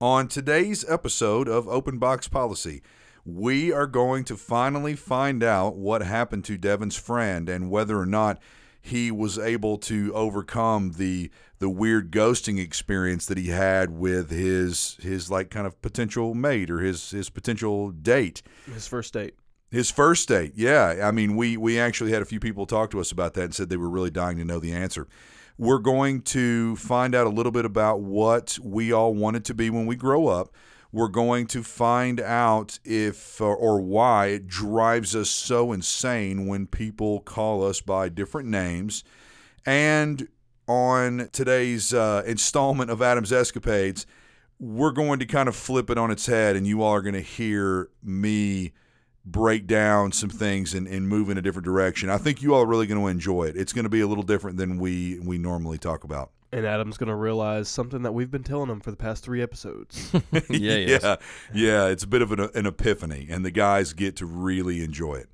On today's episode of Open Box Policy, we are going to finally find out what happened to Devin's friend and whether or not he was able to overcome the the weird ghosting experience that he had with his his like kind of potential mate or his his potential date. His first date. His first date, yeah. I mean, we we actually had a few people talk to us about that and said they were really dying to know the answer. We're going to find out a little bit about what we all wanted to be when we grow up. We're going to find out if or, why it drives us so insane when people call us by different names. And on today's uh, installment of Adam's Escapades, we're going to kind of flip it on its head, and you all are going to hear me break down some things and, and move in a different direction. I think you all are really going to enjoy it. It's going to be a little different than we we normally talk about. And Adam's going to realize something that we've been telling him for the past three episodes. Yeah, yes. yeah, yeah. It's a bit of an, an epiphany, and the guys get to really enjoy it.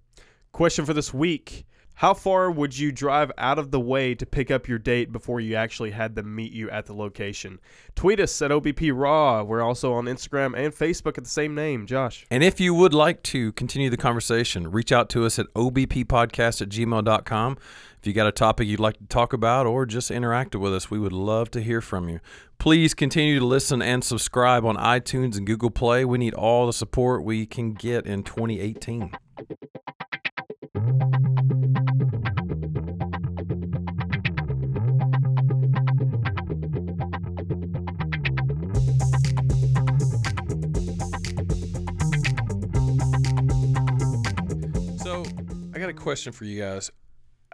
Question for this week How far would you drive out of the way to pick up your date before you actually had them meet you at the location? Tweet us at OBP Raw. We're also on Instagram and Facebook at the same name. Josh. And if you would like to continue the conversation, reach out to us at obppodcast at gmail.com. If you got a topic you'd like to talk about or just interact with us, we would love to hear from you. Please continue to listen and subscribe on iTunes and Google Play. We need all the support we can get in 2018. Got a question for you guys.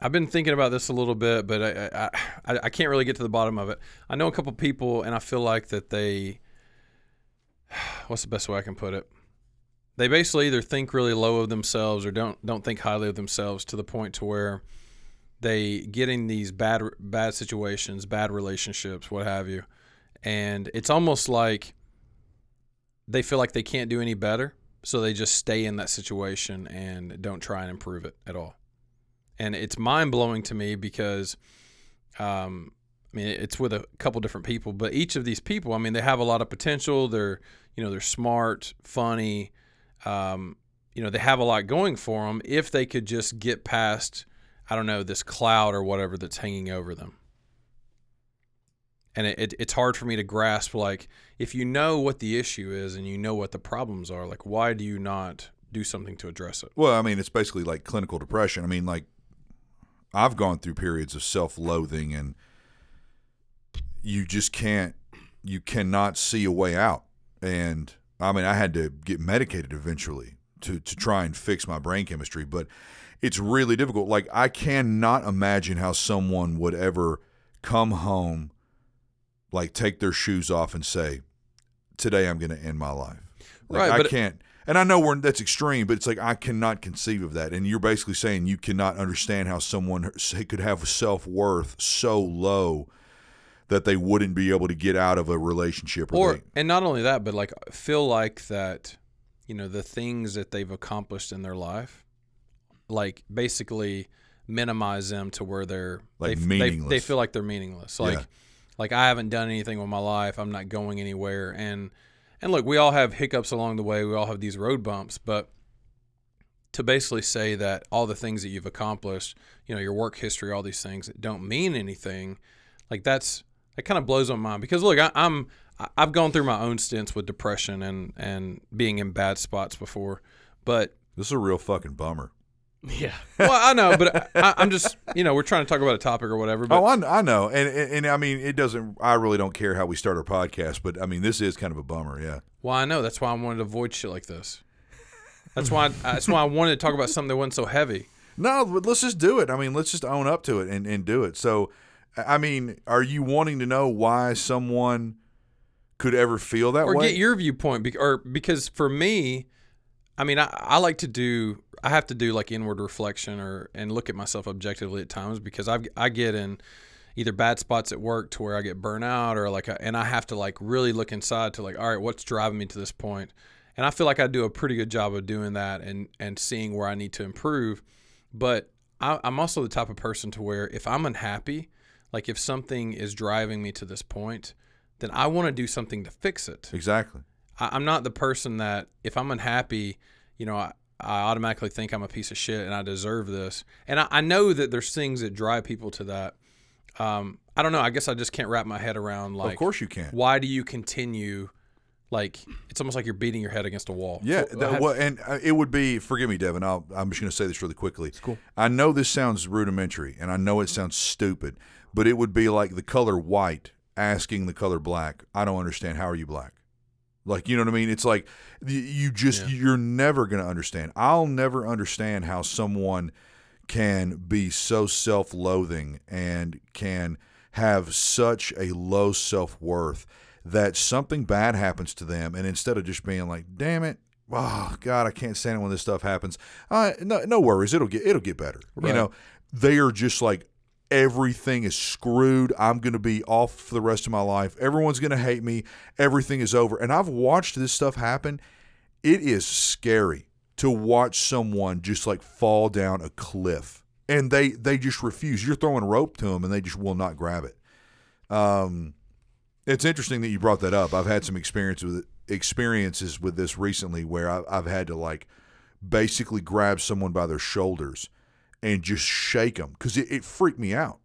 I've been thinking about this a little bit, but I, I I I can't really get to the bottom of it. I know a couple people, and I feel like that they. What's the best way I can put it? They basically either think really low of themselves or don't don't think highly of themselves to the point to where they get in these bad bad situations, bad relationships, what have you, and it's almost like they feel like they can't do any better, so they just stay in that situation and don't try and improve it at all and it's mind blowing to me because, um, I mean, it's with a couple different people, but each of these people, I mean, they have a lot of potential. They're, you know, they're smart, funny. Um, you know, they have a lot going for them if they could just get past, I don't know, this cloud or whatever that's hanging over them. And it, it, it's hard for me to grasp, like, if you know what the issue is and you know what the problems are, like, why do you not do something to address it? Well, I mean, it's basically like clinical depression. I mean, like I've gone through periods of self-loathing, and you just can't, you cannot see a way out. And I mean, I had to get medicated eventually to to try and fix my brain chemistry, but it's really difficult. Like I cannot imagine how someone would ever come home, like take their shoes off and say, "Today I'm going to end my life." Like, Right, I can't. And I know we're that's extreme, but it's like I cannot conceive of that. And you're basically saying you cannot understand how someone could have self worth so low that they wouldn't be able to get out of a relationship. or they, and not only that but like feel like that you know the things that they've accomplished in their life like basically minimize them to where they're Like they, they, they feel like they're meaningless like Yeah. Like i haven't done anything with my life. I'm not going anywhere. And and look we all have hiccups along the way. We all have these road bumps. But to basically say that all the things that you've accomplished you know your work history all these things don't mean anything like that's that kind of blows my mind. Because look I, i'm i've gone through my own stints with depression and and being in bad spots before. But this is a real fucking bummer. Yeah. well i know but I, i'm just you know we're trying to talk about a topic or whatever but oh, I, I know, and, and and I mean, it doesn't. I really don't care how we start our podcast, but I mean, this is kind of a bummer. Yeah. well i know that's why i wanted to avoid shit like this that's why that's why i wanted to talk about something that wasn't so heavy No, but let's just do it. I mean, let's just own up to it and, and do it. So, I mean, are you wanting to know why someone could ever feel that or way? get your viewpoint bec- or because for me i mean I, I like to do i have to do like inward reflection or and look at myself objectively at times because i i get in either bad spots at work to where i get burnt out or like and i have to like really look inside to like all right what's driving me to this point and i feel like i do a pretty good job of doing that and and seeing where i need to improve but I, i'm also the type of person to where if i'm unhappy like if something is driving me to this point then I want to do something to fix it. Exactly. I, I'm not the person that if I'm unhappy, you know, I, I automatically think I'm a piece of shit and I deserve this. And I, I know that there's things that drive people to that. Um, I don't know. I guess I just can't wrap my head around like, of course you can. why do you continue? Like it's almost like you're beating your head against a wall. Yeah, So, that- have- well, and uh, it would be. Forgive me, Devin. I'll, I'm just going to say this really quickly. It's cool. I know this sounds rudimentary, and I know it sounds stupid, but it would be like the color white asking the color black. I don't understand. How are you black? Like you know what I mean? It's like you just Yeah. you're never going to understand. I'll never understand how someone can be so self-loathing and can have such a low self-worth that something bad happens to them and instead of just being like damn it oh god i can't stand it when this stuff happens uh, no, no worries it'll get it'll get better you know they are just like everything is screwed. I'm going to be off for the rest of my life. Everyone's going to hate me. Everything is over. And i've watched this stuff happen. It is scary to watch someone just like fall down a cliff and they they just refuse. You're throwing rope to them and they just will not grab it. Um it's interesting that you brought that up. I've had some experience with experiences with this recently where I, i've had to like basically grab someone by their shoulders and just shake them because it, it freaked me out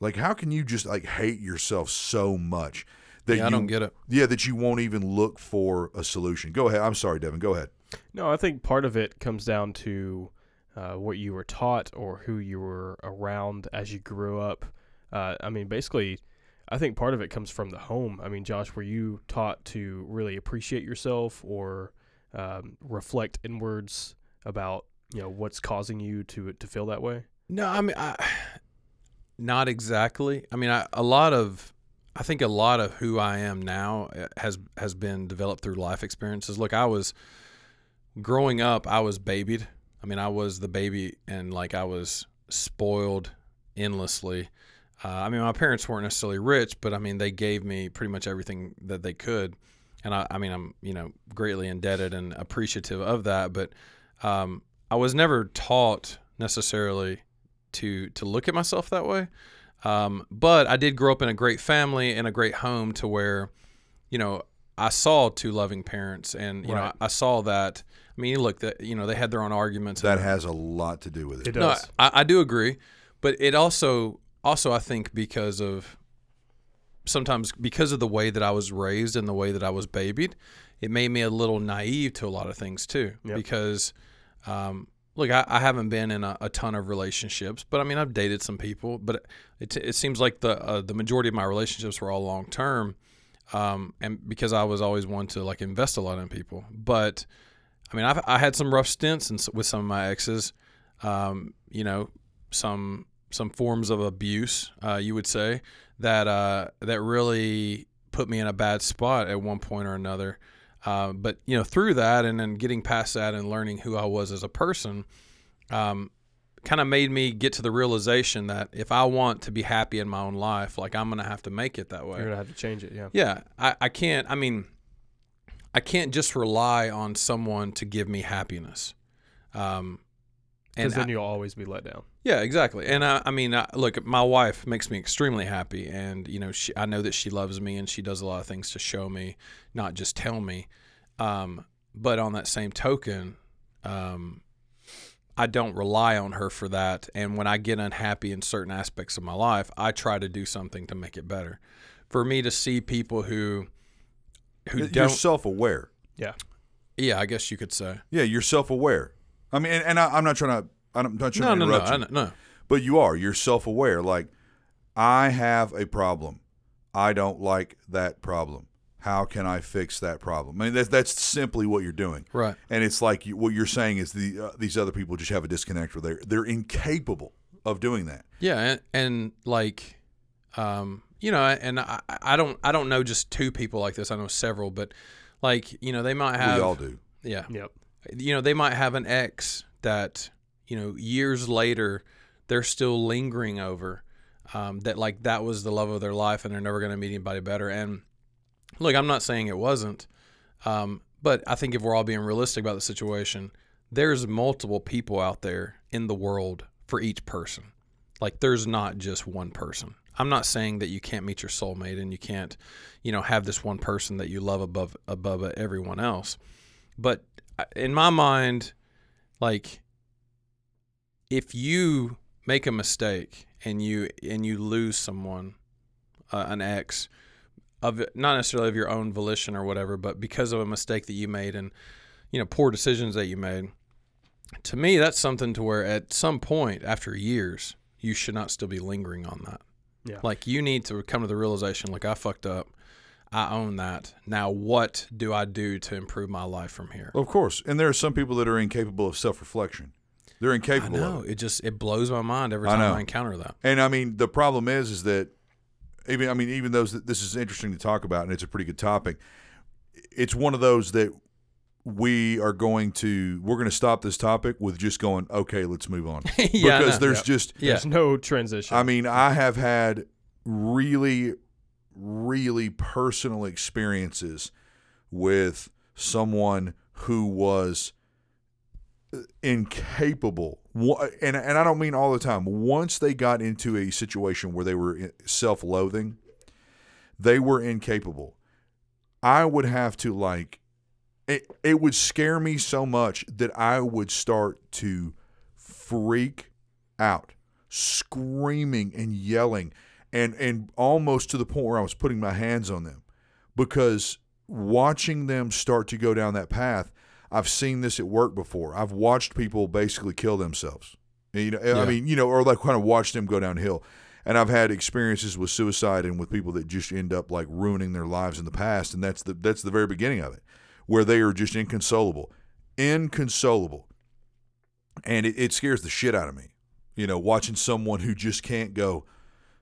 like how can you just like hate yourself so much that Yeah, I you don't get it. yeah, that you won't even look for a solution. Go ahead. I'm sorry, Devin. Go ahead. No, I think part of it comes down to uh, what you were taught or who you were around as you grew up. Uh, I mean, basically, I think part of it comes from the home. I mean, Josh, were you taught to really appreciate yourself or um, reflect inwards about you know what's causing you to to feel that way? No, I mean, I, not exactly. I mean, I, a lot of, I think a lot of who I am now uh, has has been developed through life experiences. Look, I was growing up, I was babied. I mean, I was the baby, and like I was spoiled endlessly. Uh, I mean, my parents weren't necessarily rich, but I mean, they gave me pretty much everything that they could, and I, I mean, I'm you know greatly indebted and appreciative of that. But um, I was never taught necessarily to to look at myself that way. Um, but I did grow up in a great family and a great home to where, you know, I saw two loving parents, and you know, Right. I saw that. I mean, look, that you know, they had their own arguments. That has a lot to do with it. It no, does. I, I do agree, but it also also I think because of sometimes because of the way that I was raised and the way that I was babied, it made me a little naive to a lot of things too. Yep. Because um, look, I, I haven't been in a, a ton of relationships, but I mean I've dated some people, but it, it seems like the uh, the majority of my relationships were all long term. Um, and because I was always one to like invest a lot in people, but I mean, I've I had some rough stints and with some of my exes. Um, you know, some some forms of abuse, uh, you would say that uh, that really put me in a bad spot at one point or another. Uh, but you know, through that and then getting past that and learning who I was as a person, um, kind of made me get to the realization that if I want to be happy in my own life, like I'm gonna have to make it that way. You're gonna have to change it. Yeah. Yeah, I, I can't. I mean, I can't just rely on someone to give me happiness. Um, Because then I- you'll always be let down. yeah, exactly. And I, I mean, I, look, my wife makes me extremely happy, and you know, she, I know that she loves me, and she does a lot of things to show me, not just tell me. Um, but on that same token, um, I don't rely on her for that. And when I get unhappy in certain aspects of my life, I try to do something to make it better. For me to see people who who You're don't, self-aware. Yeah. yeah, I guess you could say, Yeah, you're self-aware. I mean, and, and I, I'm not trying to. I'm not trying no, to no, no, interrupt I, you, know- no, but you are. You're self-aware. Like, I have a problem. I don't like that problem. How can I fix that problem? I mean, that's that's simply what you're doing. right. And it's like you, what you're saying is the uh, these other people just have a disconnect where they're they're incapable of doing that. Yeah, and, and like, um, you know, and I, I don't, I don't know just two people like this. I know several, but like, you know, they might have, we all do. yeah, Yep. You know, they might have an ex that, you know, years later, they're still lingering over, um, that like that was the love of their life, and they're never going to meet anybody better. And look, I'm not saying it wasn't, um, but I think if we're all being realistic about the situation, there's multiple people out there in the world for each person. Like there's not just one person. I'm not saying that you can't meet your soulmate and you can't, you know, have this one person that you love above above everyone else. But in my mind, like if you make a mistake and you and you lose someone, uh, an ex, of not necessarily of your own volition or whatever, but because of a mistake that you made and you know poor decisions that you made. To me, that's something to where at some point after years, you should not still be lingering on that. Yeah. Like you need to come to the realization, like I fucked up. I own that. Now, what do I do to improve my life from here? Well, of course. And there are some people that are incapable of self reflection. They're incapable. I know of it. it just it blows my mind every time know. I encounter that. And I mean, the problem is, is that even I mean, even those that this is interesting to talk about, and it's a pretty good topic. It's one of those that we are going to we're going to stop this topic with just going, okay, let's move on yeah, because there's Yep. just yeah, There's no transition. I mean, I have had really, really personal experiences with someone who was incapable. And, and I don't mean all the time. Once they got into a situation where they were self loathing, they were incapable. I would have to, like, it, it would scare me so much that I would start to freak out, screaming and yelling, and and almost to the point where I was putting my hands on them, because watching them start to go down that path, I've seen this at work before. I've watched people basically kill themselves. You know, Yeah. I mean, you know, or like kind of watch them go downhill. And I've had experiences with suicide and with people that just end up like ruining their lives in the past, and that's the that's the very beginning of it, where they are just inconsolable, inconsolable, and it, it scares the shit out of me. You know, watching someone who just can't go,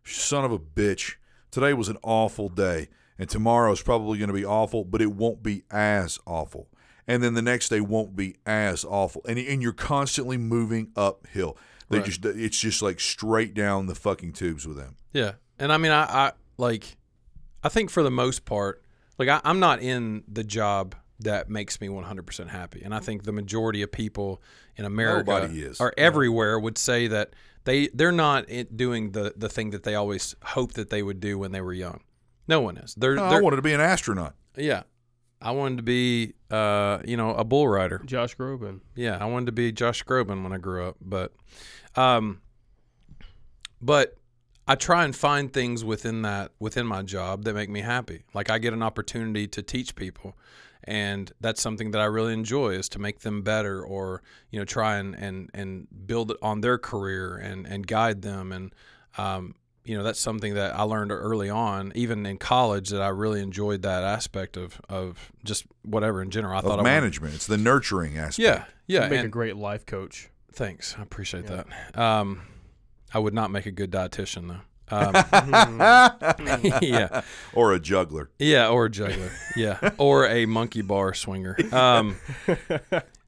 son of a bitch. Today was an awful day, and tomorrow is probably going to be awful, but it won't be as awful. And then the next day won't be as awful, and and you're constantly moving uphill. They Right. just it's just like straight down the fucking tubes with them. Yeah, and I mean, I, I like, I think for the most part, like I, I'm not in the job that makes me 100% happy, and I think the majority of people in America Nobody is. or everywhere would say that they they're not doing the the thing that they always hoped that they would do when they were young. No one is. They're, I they're wanted to be an astronaut. yeah. I wanted to be, uh, you know, a bull rider. Josh Groban. Yeah, I wanted to be Josh Groban when I grew up, but um but I try and find things within that within my job that make me happy. Like I get an opportunity to teach people and that's something that I really enjoy is to make them better or you know try and and and build on their career and and guide them and um you know that's something that I learned early on even in college that I really enjoyed that aspect of of just whatever in general I Of thought I management. It's the nurturing aspect. yeah yeah You'd make and- a great life coach. Thanks. I appreciate Yeah. that. Um, I would not make a good dietitian though. Um, yeah, or a juggler. yeah, or a juggler. Yeah, or a monkey bar swinger. Um,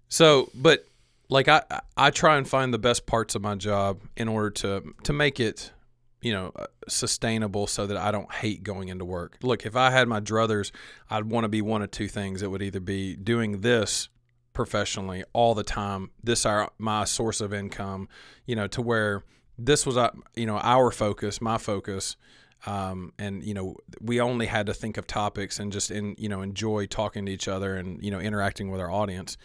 so, but like I, I try and find the best parts of my job in order to to make it, you know, uh, sustainable so that I don't hate going into work. Look, if I had my druthers, I'd want to be one of two things. It would either be doing this professionally all the time. This are my source of income, you know, to where this was uh, you know our focus, my focus, um, and you know we only had to think of topics and just in you know enjoy talking to each other and you know interacting with our audience.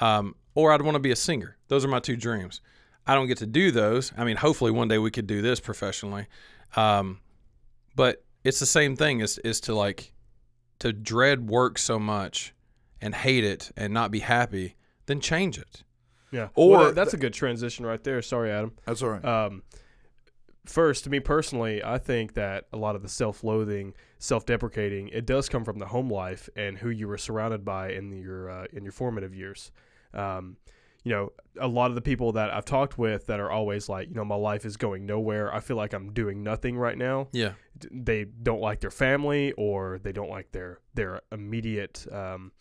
Um, or I'd want to be a singer. Those are my two dreams. I don't get to do those. I mean, hopefully one day we could do this professionally. Um, but it's the same thing is is to like to dread work so much and hate it and not be happy, then change it. Yeah. Or- Well, that- that's a good transition right there. Sorry, Adam. That's all right. Um, first, to me personally, I think that a lot of the self-loathing, self-deprecating, it does come from the home life and who you were surrounded by in your uh, in your formative years. Um, you know, a lot of the people that I've talked with that are always like, you know, my life is going nowhere. I feel like I'm doing nothing right now. Yeah. D- They don't like their family, or they don't like their their immediate um,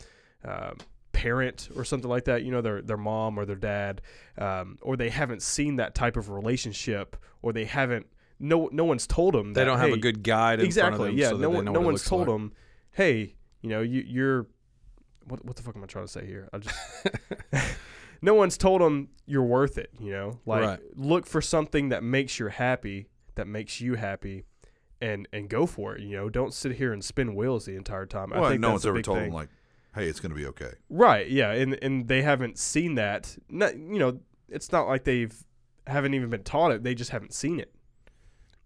um, parent or something like that. You know, their their mom or their dad, um, or they haven't seen that type of relationship, or they haven't. No, no one's told them. They that, don't have a good guide in exactly. front of them. yeah, so no they one, know no one's told like. them. Hey, you know, you, you're. What what the fuck am I trying to say here? I just. no one's told them you're worth it. You know, like Right. look for something that makes you happy, that makes you happy, and and go for it. You know, don't sit here and spin wheels the entire time. I Well, think no one's a ever told thing. them like, "Hey, it's going to be okay." Right. Yeah. And and they haven't seen that. Not, you know, it's not like they've haven't even been taught it. They just haven't seen it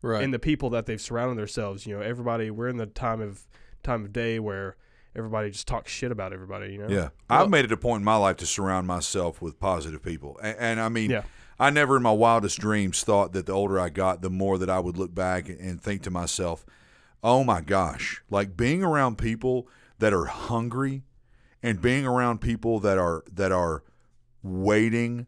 Right. in the people that they've surrounded themselves. You know, everybody. We're in the time of time of day where everybody just talks shit about everybody. You know. Yeah, Well- I've made it a point in my life to surround myself with positive people, and, and I mean, Yeah. I never in my wildest dreams thought that the older I got, the more that I would look back and think to myself, "Oh my gosh!" Like being around people that are hungry, and being around people that are that are waiting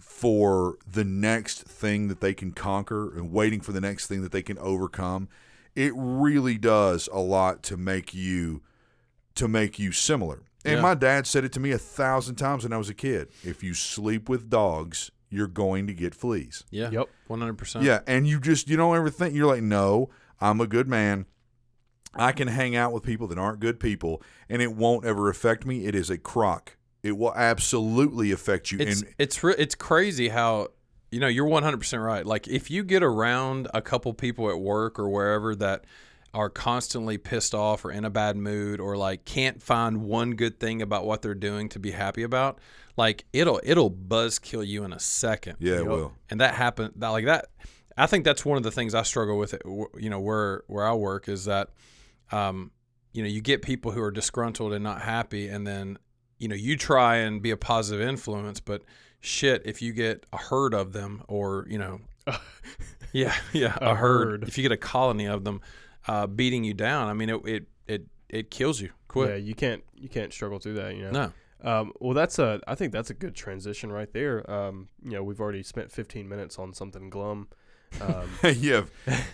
for the next thing that they can conquer and waiting for the next thing that they can overcome. It really does a lot to make you to make you similar. And Yeah. my dad said it to me a thousand times when I was a kid. If you sleep with dogs, you're going to get fleas. yeah. Yep. One hundred percent. Yeah, and you just you don't ever think you're like, no, I'm a good man. I can hang out with people that aren't good people, and it won't ever affect me. It is a crock. It will absolutely affect you. It's and it's re- it's crazy how you know you're 100 percent right. Like if you get around a couple people at work or wherever that are constantly pissed off or in a bad mood or like can't find one good thing about what they're doing to be happy about, like it'll it'll buzz kill you in a second. yeah, it Yep. will. and that happened that like that i think that's one of the things i struggle with you know where where i work is that um you know you get people who are disgruntled and not happy and then you know you try and be a positive influence but shit if you get a herd of them or you know yeah yeah a, A herd. herd. if you get a colony of them uh beating you down i mean it it it, it kills you Yeah. You can't you can't struggle through that. You know. no Um, well, that's a. I think that's a good transition right there. Um, you know, we've already spent 15 minutes on something glum. Um, you have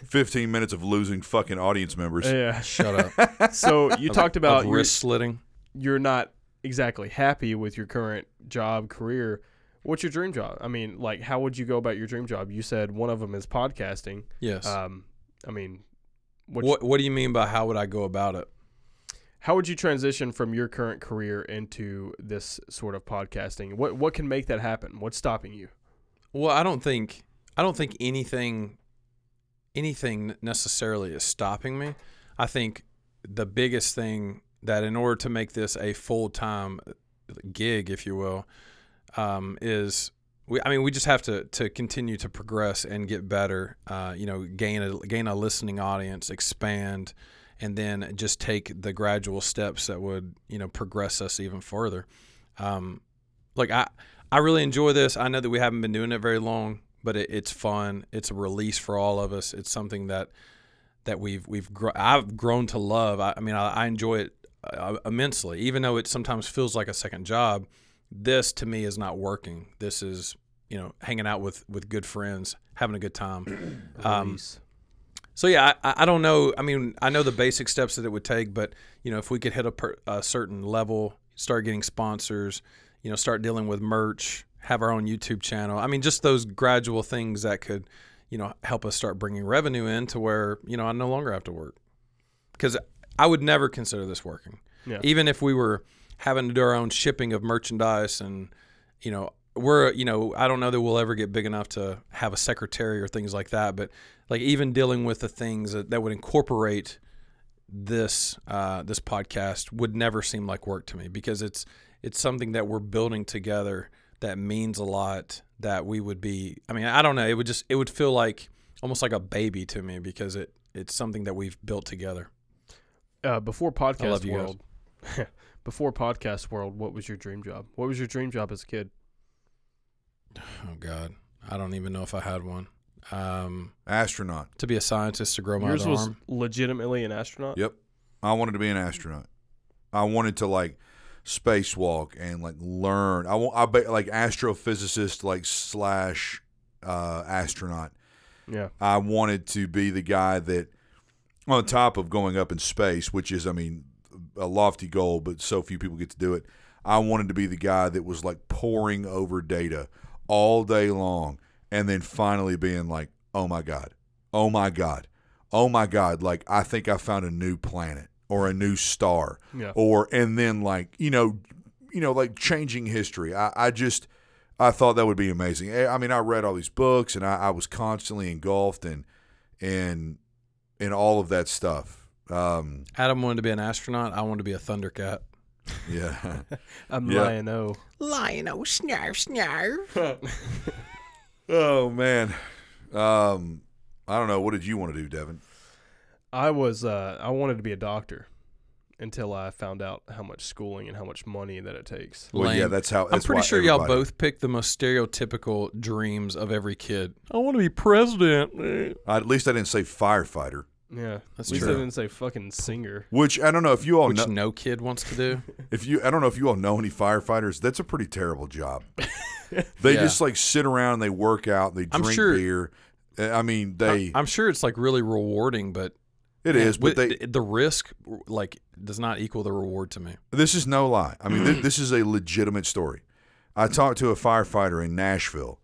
15 minutes of losing fucking audience members. yeah. shut up So you talked Of about your, wrist slitting you're not exactly happy with your current job career. What's your dream job? I mean, like, how would you go about your dream job? You said one of them is podcasting. yes Um, I mean, what's, what what do you mean by how would i go about it how would you transition from your current career into this sort of podcasting? What what can make that happen? What's stopping you? Well, I don't think I don't think anything anything necessarily is stopping me. I think the biggest thing that in order to make this a full time gig, if you will, um, is we. I mean, we just have to to continue to progress and get better. Uh, you know, gain a gain a listening audience, expand, and then just take the gradual steps that would you know progress us even further. Um, like I I really enjoy this. I know that we haven't been doing it very long, but it, it's fun. It's a release for all of us. It's something that that we've we've gr- I've grown to love. I, I mean, I, I enjoy it uh, immensely, even though it sometimes feels like a second job. This to me is not working. This is you know hanging out with with good friends, having a good time. Um, so yeah, I, I don't know. I mean, I know the basic steps that it would take, but you know, if we could hit a, per, a certain level, start getting sponsors, you know, start dealing with merch, have our own YouTube channel. I mean, just those gradual things that could, you know, help us start bringing revenue in to where you know I no longer have to work. Because I would never consider this working, Yeah. even if we were having to do our own shipping of merchandise and you know we're you know i don't know that we'll ever get big enough to have a secretary or things like that but like even dealing with the things that, that would incorporate this uh, this podcast would never seem like work to me because it's it's something that we're building together that means a lot that we would be i mean i don't know it would just it would feel like almost like a baby to me because it it's something that we've built together Uh, before podcast love you guys. world, before podcast world, what was your dream job? What was your dream job as a kid? oh god i don't even know if i had one um, Astronaut. to be a scientist to grow my Yours other was arm legitimately an astronaut. Yep. I wanted to be an astronaut. I wanted to like spacewalk and like learn. I want I bet like astrophysicist like slash uh, astronaut. Yeah. I wanted to be the guy that on top of going up in space, which is I mean a lofty goal, but so few people get to do it. I wanted to be the guy that was like pouring over data all day long and then finally being like, "Oh my god. Oh my god. Oh my god, like I think I found a new planet or a new star." Yeah. Or and then like, you know, you know like changing history. I I just I thought that would be amazing. Eh, I mean, I read all these books and I, I was constantly engulfed in in and all of that stuff. Um, Adam wanted to be an astronaut. I wanted to be a Thundercat. yeah. I'm Yeah. lying. Oh, Lion, oh snarf, snarf. oh man. Um, I don't know. What did you want to do, Devin? I was. Uh, I wanted to be a doctor until I found out how much schooling and how much money that it takes. Well, yeah, that's how. I'm pretty why sure y'all both picked the most stereotypical dreams of every kid. I want to be president. Uh, at least I didn't say firefighter. Yeah, That's at least true. I didn't say fucking singer. Which I don't know if you all Which know. no kid wants to do. If you, I don't know if you all know any firefighters. That's a pretty terrible job. they Yeah. just like sit around and they work out. And they I'm drink sure- beer. I mean, they. I, am sure it's like really rewarding, but it is, but they. the risk like does not equal the reward to me. This is no lie. I mean, th- mm. this is a legitimate story. I talked to a firefighter in Nashville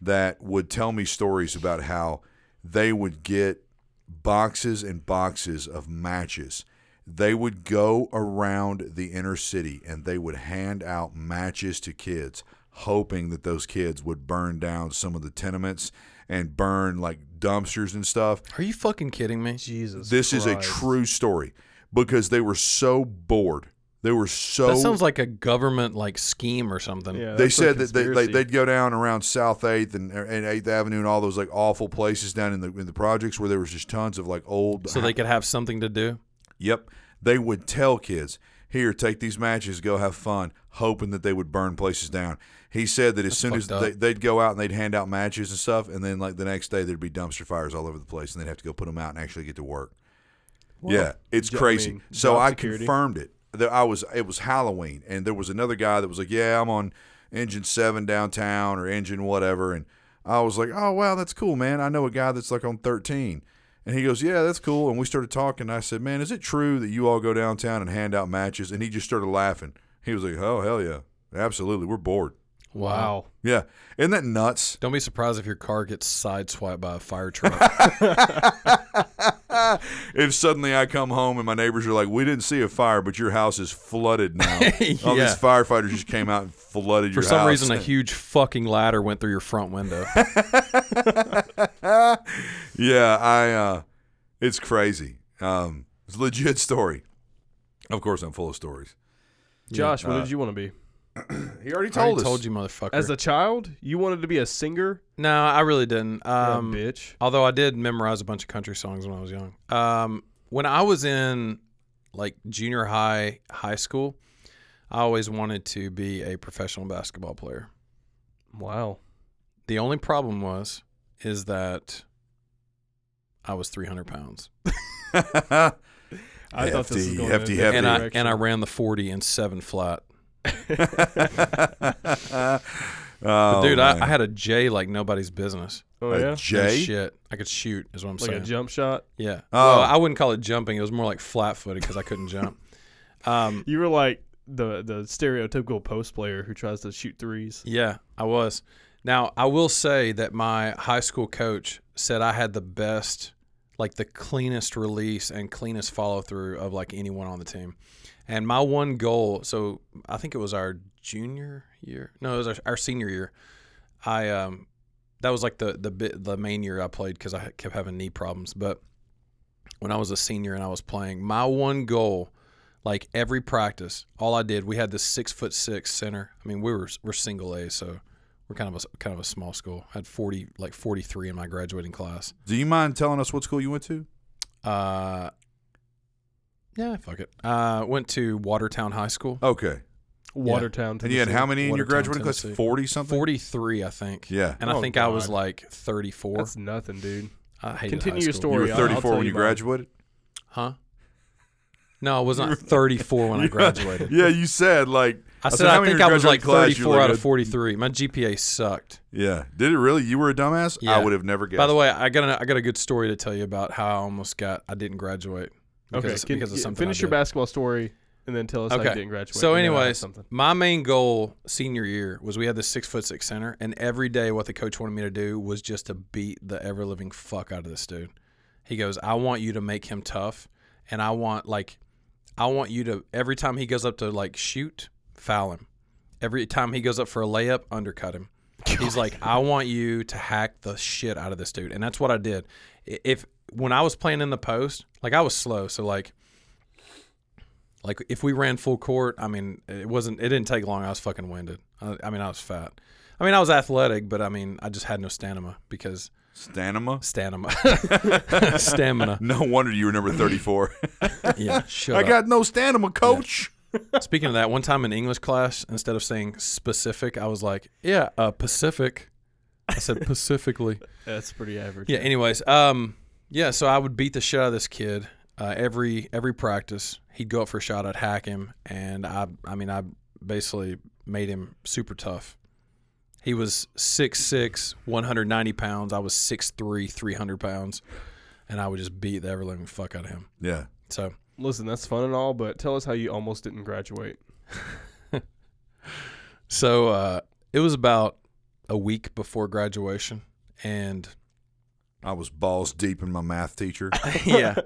that would tell me stories about how they would get boxes and boxes of matches. They would go around the inner city and they would hand out matches to kids, hoping that those kids would burn down some of the tenements and burn like dumpsters and stuff. Are you fucking kidding me? Jesus. This is a true story because they were so bored. They were so that sounds like a government like scheme or something. Yeah, they said that they, they, they'd go down around South Eighth and and Eighth Avenue and all those like awful places down in the in the projects where there was just tons of like old. So they could have something to do. Yep, they would tell kids, "Here, take these matches, go have fun," hoping that they would burn places down. He said that as That's soon as they, they'd go out and they'd hand out matches and stuff, and then like the next day there'd be dumpster fires all over the place, and they'd have to go put them out and actually get to work. yeah, it's jo- I crazy. mean, so I security. confirmed it. That I was it was Halloween, and there was another guy that was like, "Yeah, I'm on engine seven downtown or engine whatever," and I was like, "Oh wow, that's cool, man. I know a guy that's like on 13." And he goes, "Yeah, that's cool." And we started talking. I said, "Man, is it true that you all go downtown and hand out matches?" And he just started laughing. He was like, "Oh hell yeah, absolutely. We're bored." Wow. Yeah, isn't that nuts? Don't be surprised if your car gets sideswiped by a fire truck. if suddenly I come home and my neighbors are like, "We didn't see a fire, but your house is flooded now." All Yeah. these firefighters just came out and flooded For your house. For some reason, a huge fucking ladder went through your front window. yeah, I. uh It's crazy. Um It's a legit story. Of course, I'm full of stories. Josh, what Uh, did you want to be? He already I told already us. told you, motherfucker. As a child, you wanted to be a singer? no, I really didn't. Yeah, Um, bitch. although I did memorize a bunch of country songs when I was young. Um, when I was in like junior high, high school, I always wanted to be a professional basketball player. Wow. The only problem was, is that I was 300 pounds, I thought this was going hefty, in hefty. and I and I ran the 40 in seven flat. Oh, Dude, I. I had a J like nobody's business. oh a yeah, No J. shit, I could shoot. Is what I'm like saying. a jump shot. Yeah. Oh. Well, I wouldn't call it jumping. It was more like flat footed because I couldn't jump. Um, You were like the the stereotypical post player who tries to shoot threes. yeah, I was. Now, I will say that my high school coach said I had the best, like the cleanest release and cleanest follow through of like anyone on the team. And my one goal, so I think it was our junior year. No, it was our, our senior year. I um that was like the the bit the main year I played because I kept having knee problems. But when I was a senior and I was playing, my one goal, like every practice, all I did, we had this six foot six center. I mean, we were we're single A, so we're kind of a kind of a small school. I had forty like forty three in my graduating class. Do you mind telling us what school you went to? Uh, yeah, fuck it. Uh, went to Watertown High School. Okay. Watertown. And you had Tennessee. how many in your Watertown, graduating class? Tennessee. Forty something. Forty three, I think. Yeah. And I Oh, think I was God. like thirty four. That's nothing, dude. I hated Continue high your school. You story. were I'll- I'll 34 tell when you you mine. graduated. Huh? No, I was not 34 when I graduated. Yeah, you said like I said, said how I many think in I was like graduating class? You're 34 out of 43. My GPA sucked. Yeah. Did it really? You were a dumbass? Yeah. I would have never guessed. By the way, I got a, I got a good story to tell you about how I almost got I didn't graduate because, Okay, of, can- because of something. finish your basketball story and then tell us how you Okay. didn't graduate. So, and then I'll have anyways, my main goal senior year was we had this six foot six center, and every day what the coach wanted me to do was just to beat the ever living fuck out of this dude. He goes, I want you to make him tough, and I want like, I want you to every time he goes up to like shoot, foul him. Every time he goes up for a layup, undercut him. He's like, I want you to hack the shit out of this dude, and that's what I did. If when I was playing in the post, like I was slow, so like like if we ran full court, I mean, it wasn't it didn't take long. I was fucking winded. I, I mean, I was fat. I mean, I was athletic, but I mean, I just had no stamina because stamina, stamina, stamina. No wonder you were number 34. Yeah, shut I up. got no stamina, coach. Speaking of that, one time in English class, instead of saying specific, I was like, "Yeah, uh, Pacific." I said pacifically. That's pretty average. Yeah. Anyways, um, yeah. So I would beat the shit out of this kid uh, every every practice. He'd go up for a shot, I'd hack him, and I, I mean, I basically made him super tough. He was 6'6", 190 pounds. I was 6'3", 300 pounds, and I would just beat the ever living fuck out of him. Yeah. So Listen, that's fun and all, but tell us how you almost didn't graduate. So uh, it was about a week before graduation, and I was balls deep in my math teacher. yeah,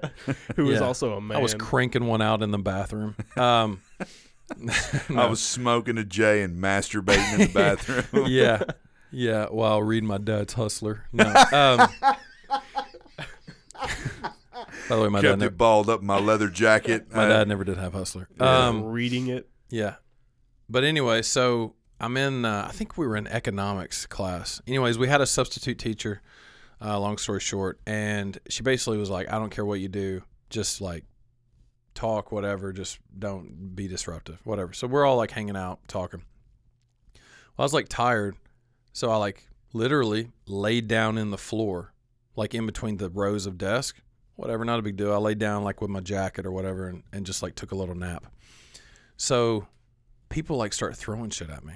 Who is Yeah. also a man. I was cranking one out in the bathroom. Um, I was smoking a J and masturbating in the bathroom. yeah, yeah, while reading my dad's Hustler. No. Um, by the way, my dad, Kept never, it balled up in my leather jacket. my Uh, dad never did have Hustler. Yeah. Um, reading it. Yeah. But anyway, so I'm in, uh, I think we were in economics class. Anyways, we had a substitute teacher, uh, long story short, and she basically was like, I don't care what you do, just like talk, whatever, just don't be disruptive, whatever. So we're all like hanging out, talking. Well, I was like tired, so I like literally laid down in the floor, like in between the rows of desk, whatever, not a big deal. I laid down like with my jacket or whatever and, and just like took a little nap. So people like start throwing shit at me.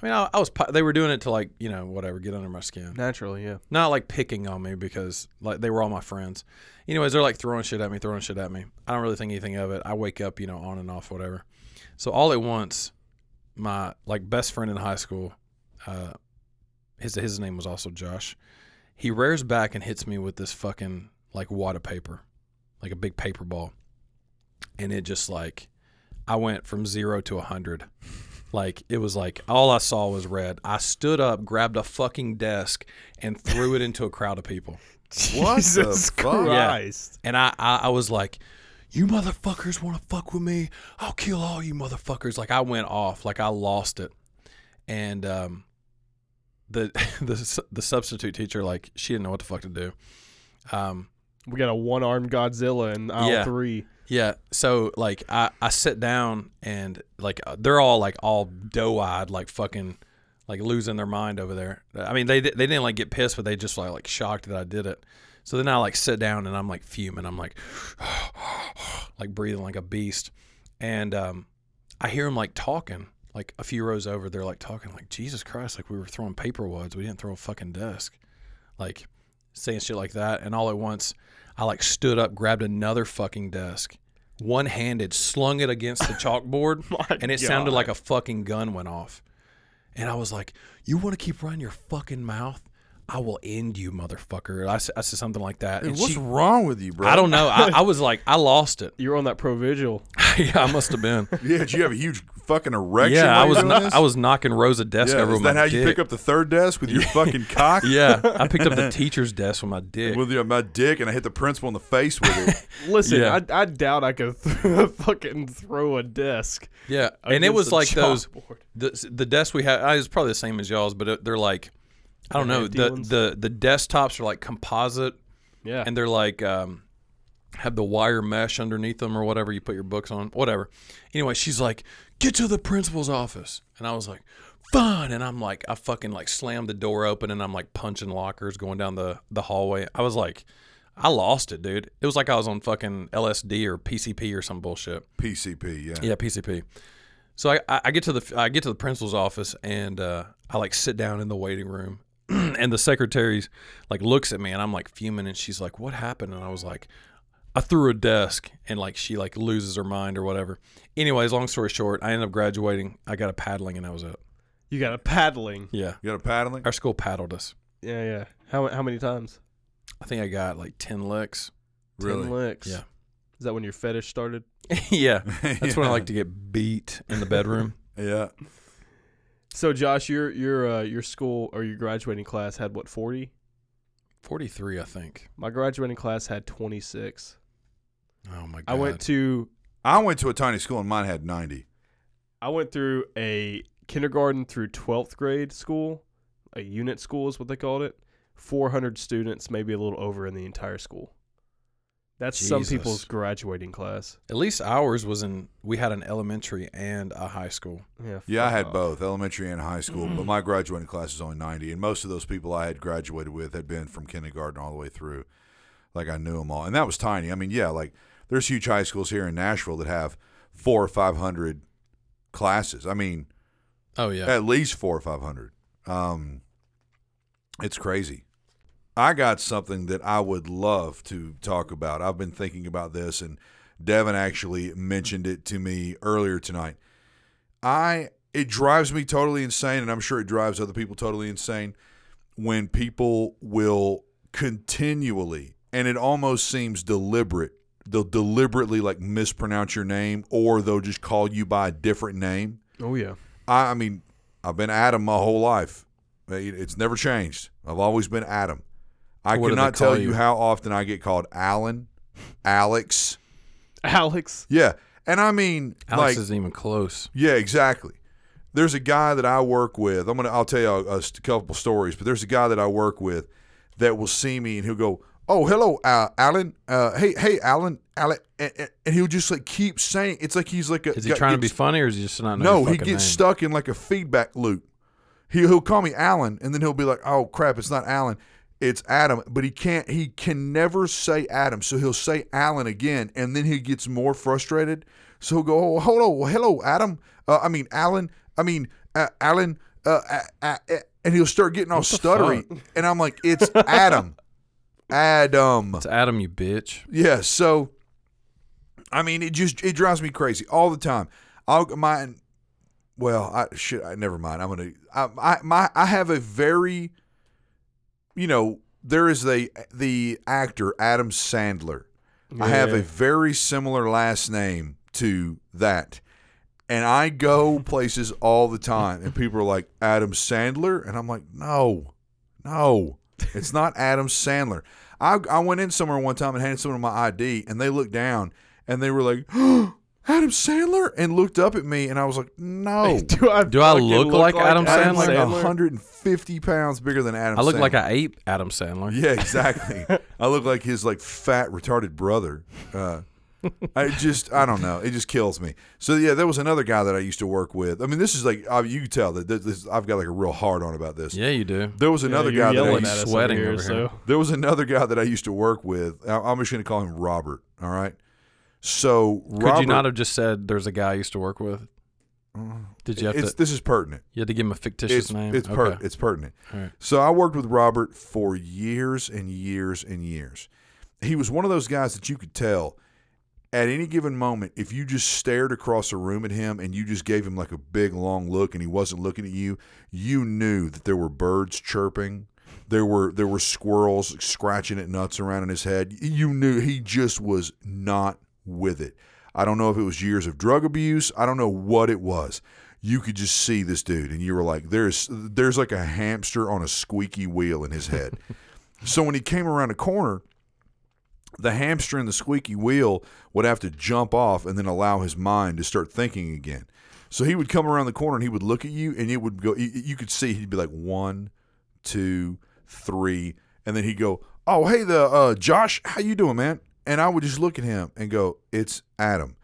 I mean, I, I was they were doing it to like you know whatever get under my skin, Naturally, yeah. not like picking on me because like they were all my friends. Anyways, they're like throwing shit at me, throwing shit at me. I don't really think anything of it. I wake up, you know, on and off, whatever. So all at once, my like best friend in high school, uh, his his name was also Josh. He rears back and hits me with this fucking like wad of paper, like a big paper ball, and it just like I went from zero to a hundred. Like it was like all I saw was red. I stood up, grabbed a fucking desk, and threw it into a crowd of people. What the Jesus fuck? Christ. And I, I, I was like, "You motherfuckers want to fuck with me? I'll kill all you motherfuckers!" Like I went off, like I lost it. And um, the the the substitute teacher, like she didn't know what the fuck to do. Um, We got a one armed Godzilla in aisle Yeah. three. Yeah. So like I, I sit down and like uh, they're all like all doe eyed, like fucking like losing their mind over there. I mean they they didn't like get pissed, but they just like like shocked that I did it. So then I like sit down and I'm like fuming. I'm like like breathing like a beast. And um I hear them like talking like a few rows over. They're like talking like Jesus Christ, like we were throwing paper wads. We didn't throw a fucking desk. Like saying shit like that. And all at once I like stood up, grabbed another fucking desk, one handed, slung it against the chalkboard, and it sounded like a fucking gun went off. And I was like, "You want to keep running your fucking mouth? I will end you, motherfucker." I said something like that. Dude, and what's she- wrong with you, bro? I don't know. I, I was like, I lost it. You were on that Provigil. yeah, I must have been. Yeah, did you have a huge fucking erection? yeah, I was were doing kno- this? I was knocking rows of desks Yeah, over is with that my how you pick up the third desk with your fucking cock? yeah, I picked up the teacher's desk with my dick. With your, my dick, and I hit the principal in the face with it. Listen, Yeah. I, I doubt I could th- fucking throw a desk. yeah, and it was like those. chalkboard. the the desk we had uh, I was probably the same as y'all's, but it, they're like I don't know the, ones? the the desktops are like composite Yeah. and they're like um, have the wire mesh underneath them or whatever you put your books on whatever. Anyway, she's like get to the principal's office, and I was like fine, and I'm like I fucking like slammed the door open and I'm like punching lockers going down the the hallway. I was like. I lost it, dude. It was like I was on fucking LSD or PCP or some bullshit. PCP, yeah. Yeah, PCP. So I, I I get to the I get to the principal's office and uh, I like sit down in the waiting room, and the secretary's like looks at me and I'm like fuming and she's like, "What happened?" And I was like, "I threw a desk," and like she like loses her mind or whatever. Anyways, long story short, I ended up graduating. I got a paddling and that was it. you got a paddling. Yeah, You got a paddling? our school paddled us. Yeah, yeah. How how many times? I think I got like ten licks. Really? Ten licks. Yeah. Is that when your fetish started? yeah, that's when I like to get beat in the bedroom. Yeah. So Josh, your your uh, your school or your graduating class had what forty? 43, I think. My graduating class had 26. Oh my god. I went to I went to a tiny school and mine had 90. I went through a kindergarten through 12th grade school, a unit school is what they called it. 400 students, maybe a little over in the entire school. That's some Jesus. people's graduating class. At least ours was in. We had an elementary and a high school. Yeah, Yeah, I fuck had off. both, elementary and high school, Mm. but my graduating class is only 90. And most of those people I had graduated with had been from kindergarten all the way through. Like I knew them all. And that was tiny. I mean, yeah, like there's huge high schools here in Nashville that have four or 500 classes. I mean, Oh yeah. at least four or 500. Um, it's crazy. I got something that I would love to talk about. I've been thinking about this, and Devin actually mentioned it to me earlier tonight. I it drives me totally insane, and I'm sure it drives other people totally insane when people will continually, and it almost seems deliberate. They'll deliberately like mispronounce your name, or they'll just call you by a different name. Oh yeah. I, I mean, I've been Adam my whole life. It's never changed. I've always been Adam. I What cannot tell you you? how often I get called Alan, Alex. Alex. Yeah, and I mean, Alex like, isn't even close. yeah, exactly. There's a guy that I work with. I'm gonna. I'll tell you a, a couple stories, but there's a guy that I work with that will see me and he'll go, "Oh, hello, uh, Alan. Uh, hey, hey, Alan, Alan," and, and- and he'll just like keep saying. It's like he's like a. Is he got- trying to be funny or is he just not know No, he gets name? stuck in like a feedback loop. He, he'll call me Alan, and then he'll be like, "Oh crap, it's not Alan, it's Adam." But he can't. He can never say Adam, so he'll say Alan again, and then he gets more frustrated. So he'll go, "Oh, hold on, hello, Adam. Uh, I mean, Alan. I mean, uh, Alan." Uh, uh, uh, uh," and he'll start getting all stuttery, and I'm like, "It's Adam, Adam." It's Adam, you bitch. Yeah, so I mean, it just it drives me crazy all the time. I'll my well, I shit. I never mind. I'm gonna. I, I my I have a very, you know, there is the the actor Adam Sandler. I have a very similar last name to that. And I go places all the time, and people are like, Adam Sandler? And I'm like, no, no, it's not Adam Sandler. I, I went in somewhere one time and handed someone my ID, and they looked down and they were like, Adam Sandler? And looked up at me, and I was like, no. Do I, Do I fucking look like Adam I'm like Sandler? 150 pounds bigger than Adam I look Sandler. like I ate Adam Sandler. Yeah, exactly. I look like his like fat retarded brother. Uh, I just I don't know. It just kills me. So yeah, there was another guy that I used to work with. I mean, this is like I, you can tell that this, this, I've got like a real hard on about this. Yeah, you do. There was another you're guy that I yelling used, at us sweating over here, over so there was another guy that I used to work with. I- I'm just going to call him Robert. All right. So Could you not have just said there's a guy I used to work with? Mm, Did you have it's to? this is pertinent. You had to give him a fictitious It's name. it's okay. per, it's pertinent. Right. So I worked with Robert for years and years and years. He was one of those guys that you could tell at any given moment if you just stared across a room at him and you just gave him like a big long look and he wasn't looking at you, you knew that there were birds chirping. There were there were squirrels scratching at nuts around in his head. You knew he just was not with it. I don't know if it was years of drug abuse. I don't know what it was. You could just see this dude, and you were like, "There's there's like a hamster on a squeaky wheel in his head." so when he came around a corner, the hamster in the squeaky wheel would have to jump off and then allow his mind to start thinking again. So he would come around the corner and he would look at you, and it would go. You you could see he'd be like one, two, three, and then he'd go, "Oh, hey, the uh, Josh, how you doing, man?" And I would just look at him and go, "It's Adam,"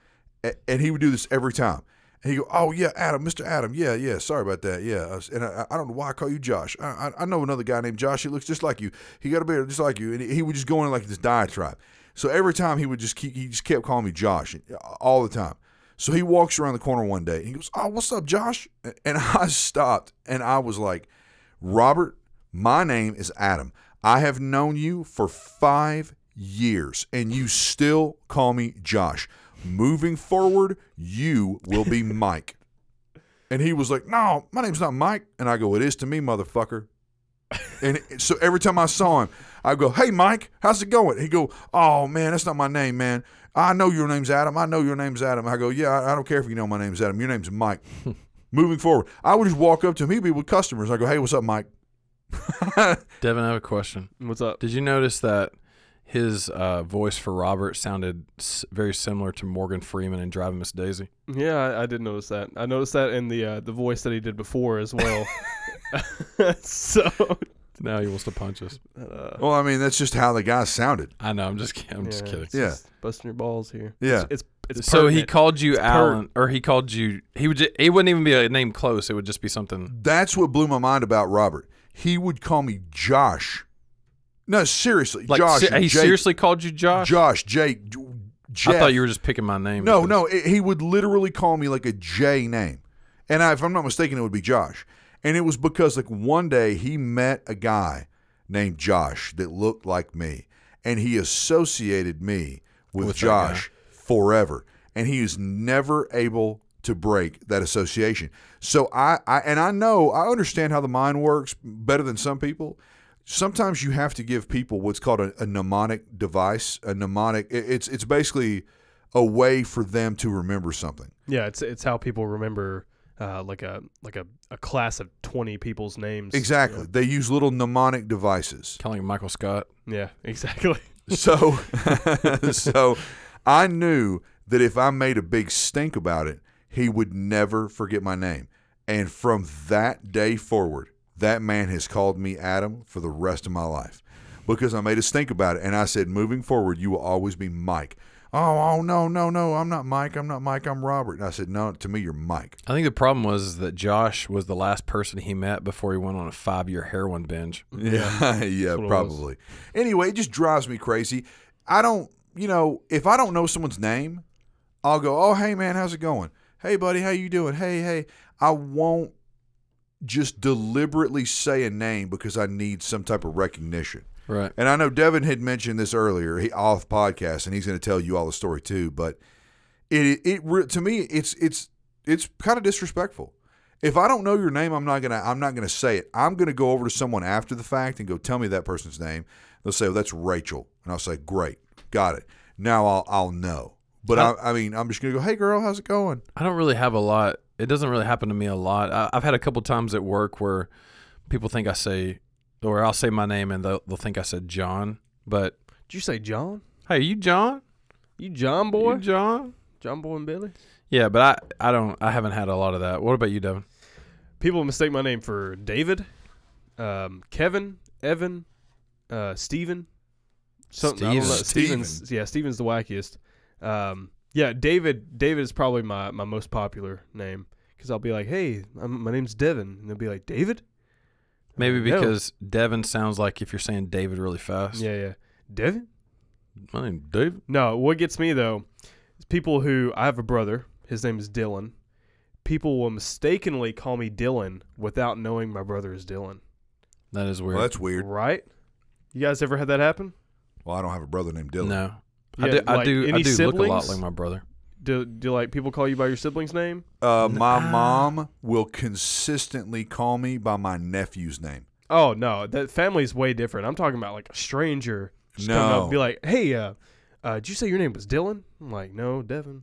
and he would do this every time. And he go, "Oh yeah, Adam, Mister Adam, yeah, yeah. Sorry about that, yeah." And I, I don't know why I call you Josh. I, I, know another guy named Josh. He looks just like you. He got a beard just like you, and he, he would just go in like this diatribe. So every time he would just keep, he just kept calling me Josh all the time. So he walks around the corner one day. And he goes, "Oh, what's up, Josh?" And I stopped, and I was like, "Robert, my name is Adam. I have known you for five years, and you still call me Josh. Moving forward, you will be Mike." And he was like, "No, my name's not Mike." And I go, "It is to me, motherfucker." And so every time I saw him, I go, "Hey, Mike, how's it going?" He go, "Oh man, that's not my name, man. I know your name's Adam. I know your name's Adam." I go, "Yeah, I, I don't care if you know my name's Adam. Your name's Mike." Moving forward, I would just walk up to him. He'd be with customers. I go, "Hey, what's up, Mike?" Devin, I have a question. What's up? Did you notice that his uh, voice for Robert sounded s- very similar to Morgan Freeman in Driving Miss Daisy? Yeah, I, I did notice that. I noticed that in the uh, the voice that he did before as well. so, Now he wants to punch us. uh, Well, I mean, that's just how the guy sounded. I know. I'm just kidding. I'm just yeah, kidding. it's Yeah. just busting your balls here. Yeah. It's it's, it's so he pertinent. called you It's per- Alan, or he called you. He would. Ju- it wouldn't even be a name close. It would just be something. That's what blew my mind about Robert. He would call me Josh. No, seriously, Like Josh. se- he Jake. seriously called you Josh. Josh, Jake, Jeff. I thought you were just picking my name. No, because- no, it, he would literally call me like a J name, and I, if I'm not mistaken, it would be Josh. And it was because like one day he met a guy named Josh that looked like me, and he associated me with, With Josh forever, and he is never able to break that association. So I, I and I know I understand how the mind works better than some people. Sometimes you have to give people what's called a, a mnemonic device. A mnemonic it's it's basically a way for them to remember something. Yeah, it's it's how people remember uh, like a like a, a class of twenty people's names. Exactly. They use little mnemonic devices. Calling Michael Scott. Yeah, exactly. So, so I knew that if I made a big stink about it, he would never forget my name. And from that day forward, that man has called me Adam for the rest of my life because I made us think about it. And I said, moving forward, you will always be Mike. Oh, oh no, no, no! I'm not Mike. I'm not Mike. I'm Robert. And I said, no, to me, you're Mike. I think the problem was that Josh was the last person he met before he went on a five year heroin binge. Yeah, yeah, what it probably. Anyway, it just drives me crazy. I don't, you know, if I don't know someone's name, I'll go, "Oh, hey man, how's it going? Hey buddy, how you doing? Hey, hey." I won't just deliberately say a name because I need some type of recognition. Right. And I know Devin had mentioned this earlier, he off podcast, and he's going to tell you all the story too. But it it re- to me it's it's it's kind of disrespectful. If I don't know your name, I'm not gonna I'm not gonna say it. I'm gonna go over to someone after the fact and go tell me that person's name. They'll say, "Oh, that's Rachel," and I'll say, "Great, got it." Now I'll I'll know. But I, I mean, I'm just gonna go, "Hey, girl, how's it going?" I don't really have a lot. It doesn't really happen to me a lot. I, I've had a couple times at work where people think I say, or I'll say my name and they'll, they'll think I said John. But Did you say John? hey, you John? You John boy? You John? John boy and Billy? Yeah, but I, I don't. I haven't had a lot of that. What about you, Devin? People mistake my name for David, um, Kevin, Evan, uh, Steven. Something know. Steven. Steven's yeah, Steven's the wackiest. Um, yeah, David. David is probably my, my most popular name because I'll be like, "Hey, I'm, my name's Devin," and they'll be like, "David." Maybe No. because Devin sounds like if you're saying David really fast. Yeah, yeah, Devin. My name's David. No, what gets me though is people who I have a brother. His name is Dylan. People will mistakenly call me Dylan without knowing my brother is Dylan. That is weird. Well, that's weird. Right? You guys ever had that happen? Well, I don't have a brother named Dylan. no. I Yeah, do. I like, do. I any do look a lot like my brother. Do do like people call you by your sibling's name? Uh, my Nah. mom will consistently call me by my nephew's name. Oh no, that family's way different. I'm talking about like a stranger just coming up No. and be like, "Hey, uh, uh, did you say your name was Dylan?" I'm like, "No, Devin.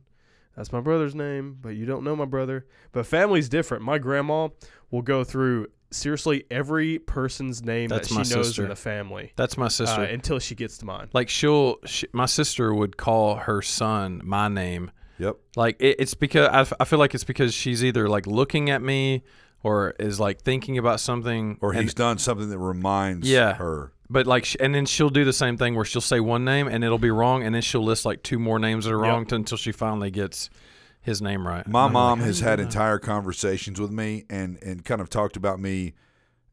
That's my brother's name, but you don't know my brother." But family's different. My grandma will go through seriously every person's name That's that my she knows sister. in the family That's my sister. uh, until she gets to mine. like she'll, she, my sister would call her son my name. Yep. Like it, it's because I, f- I feel like it's because she's either like looking at me or is like thinking about something Or and- he's done something that reminds Yeah. her. But like, sh- and then she'll do the same thing where she'll say one name and it'll be wrong, and then she'll list like two more names that are Yep. wrong t- until she finally gets his name right. My mom like, has "How do you had entire conversations with me and and kind of talked about me,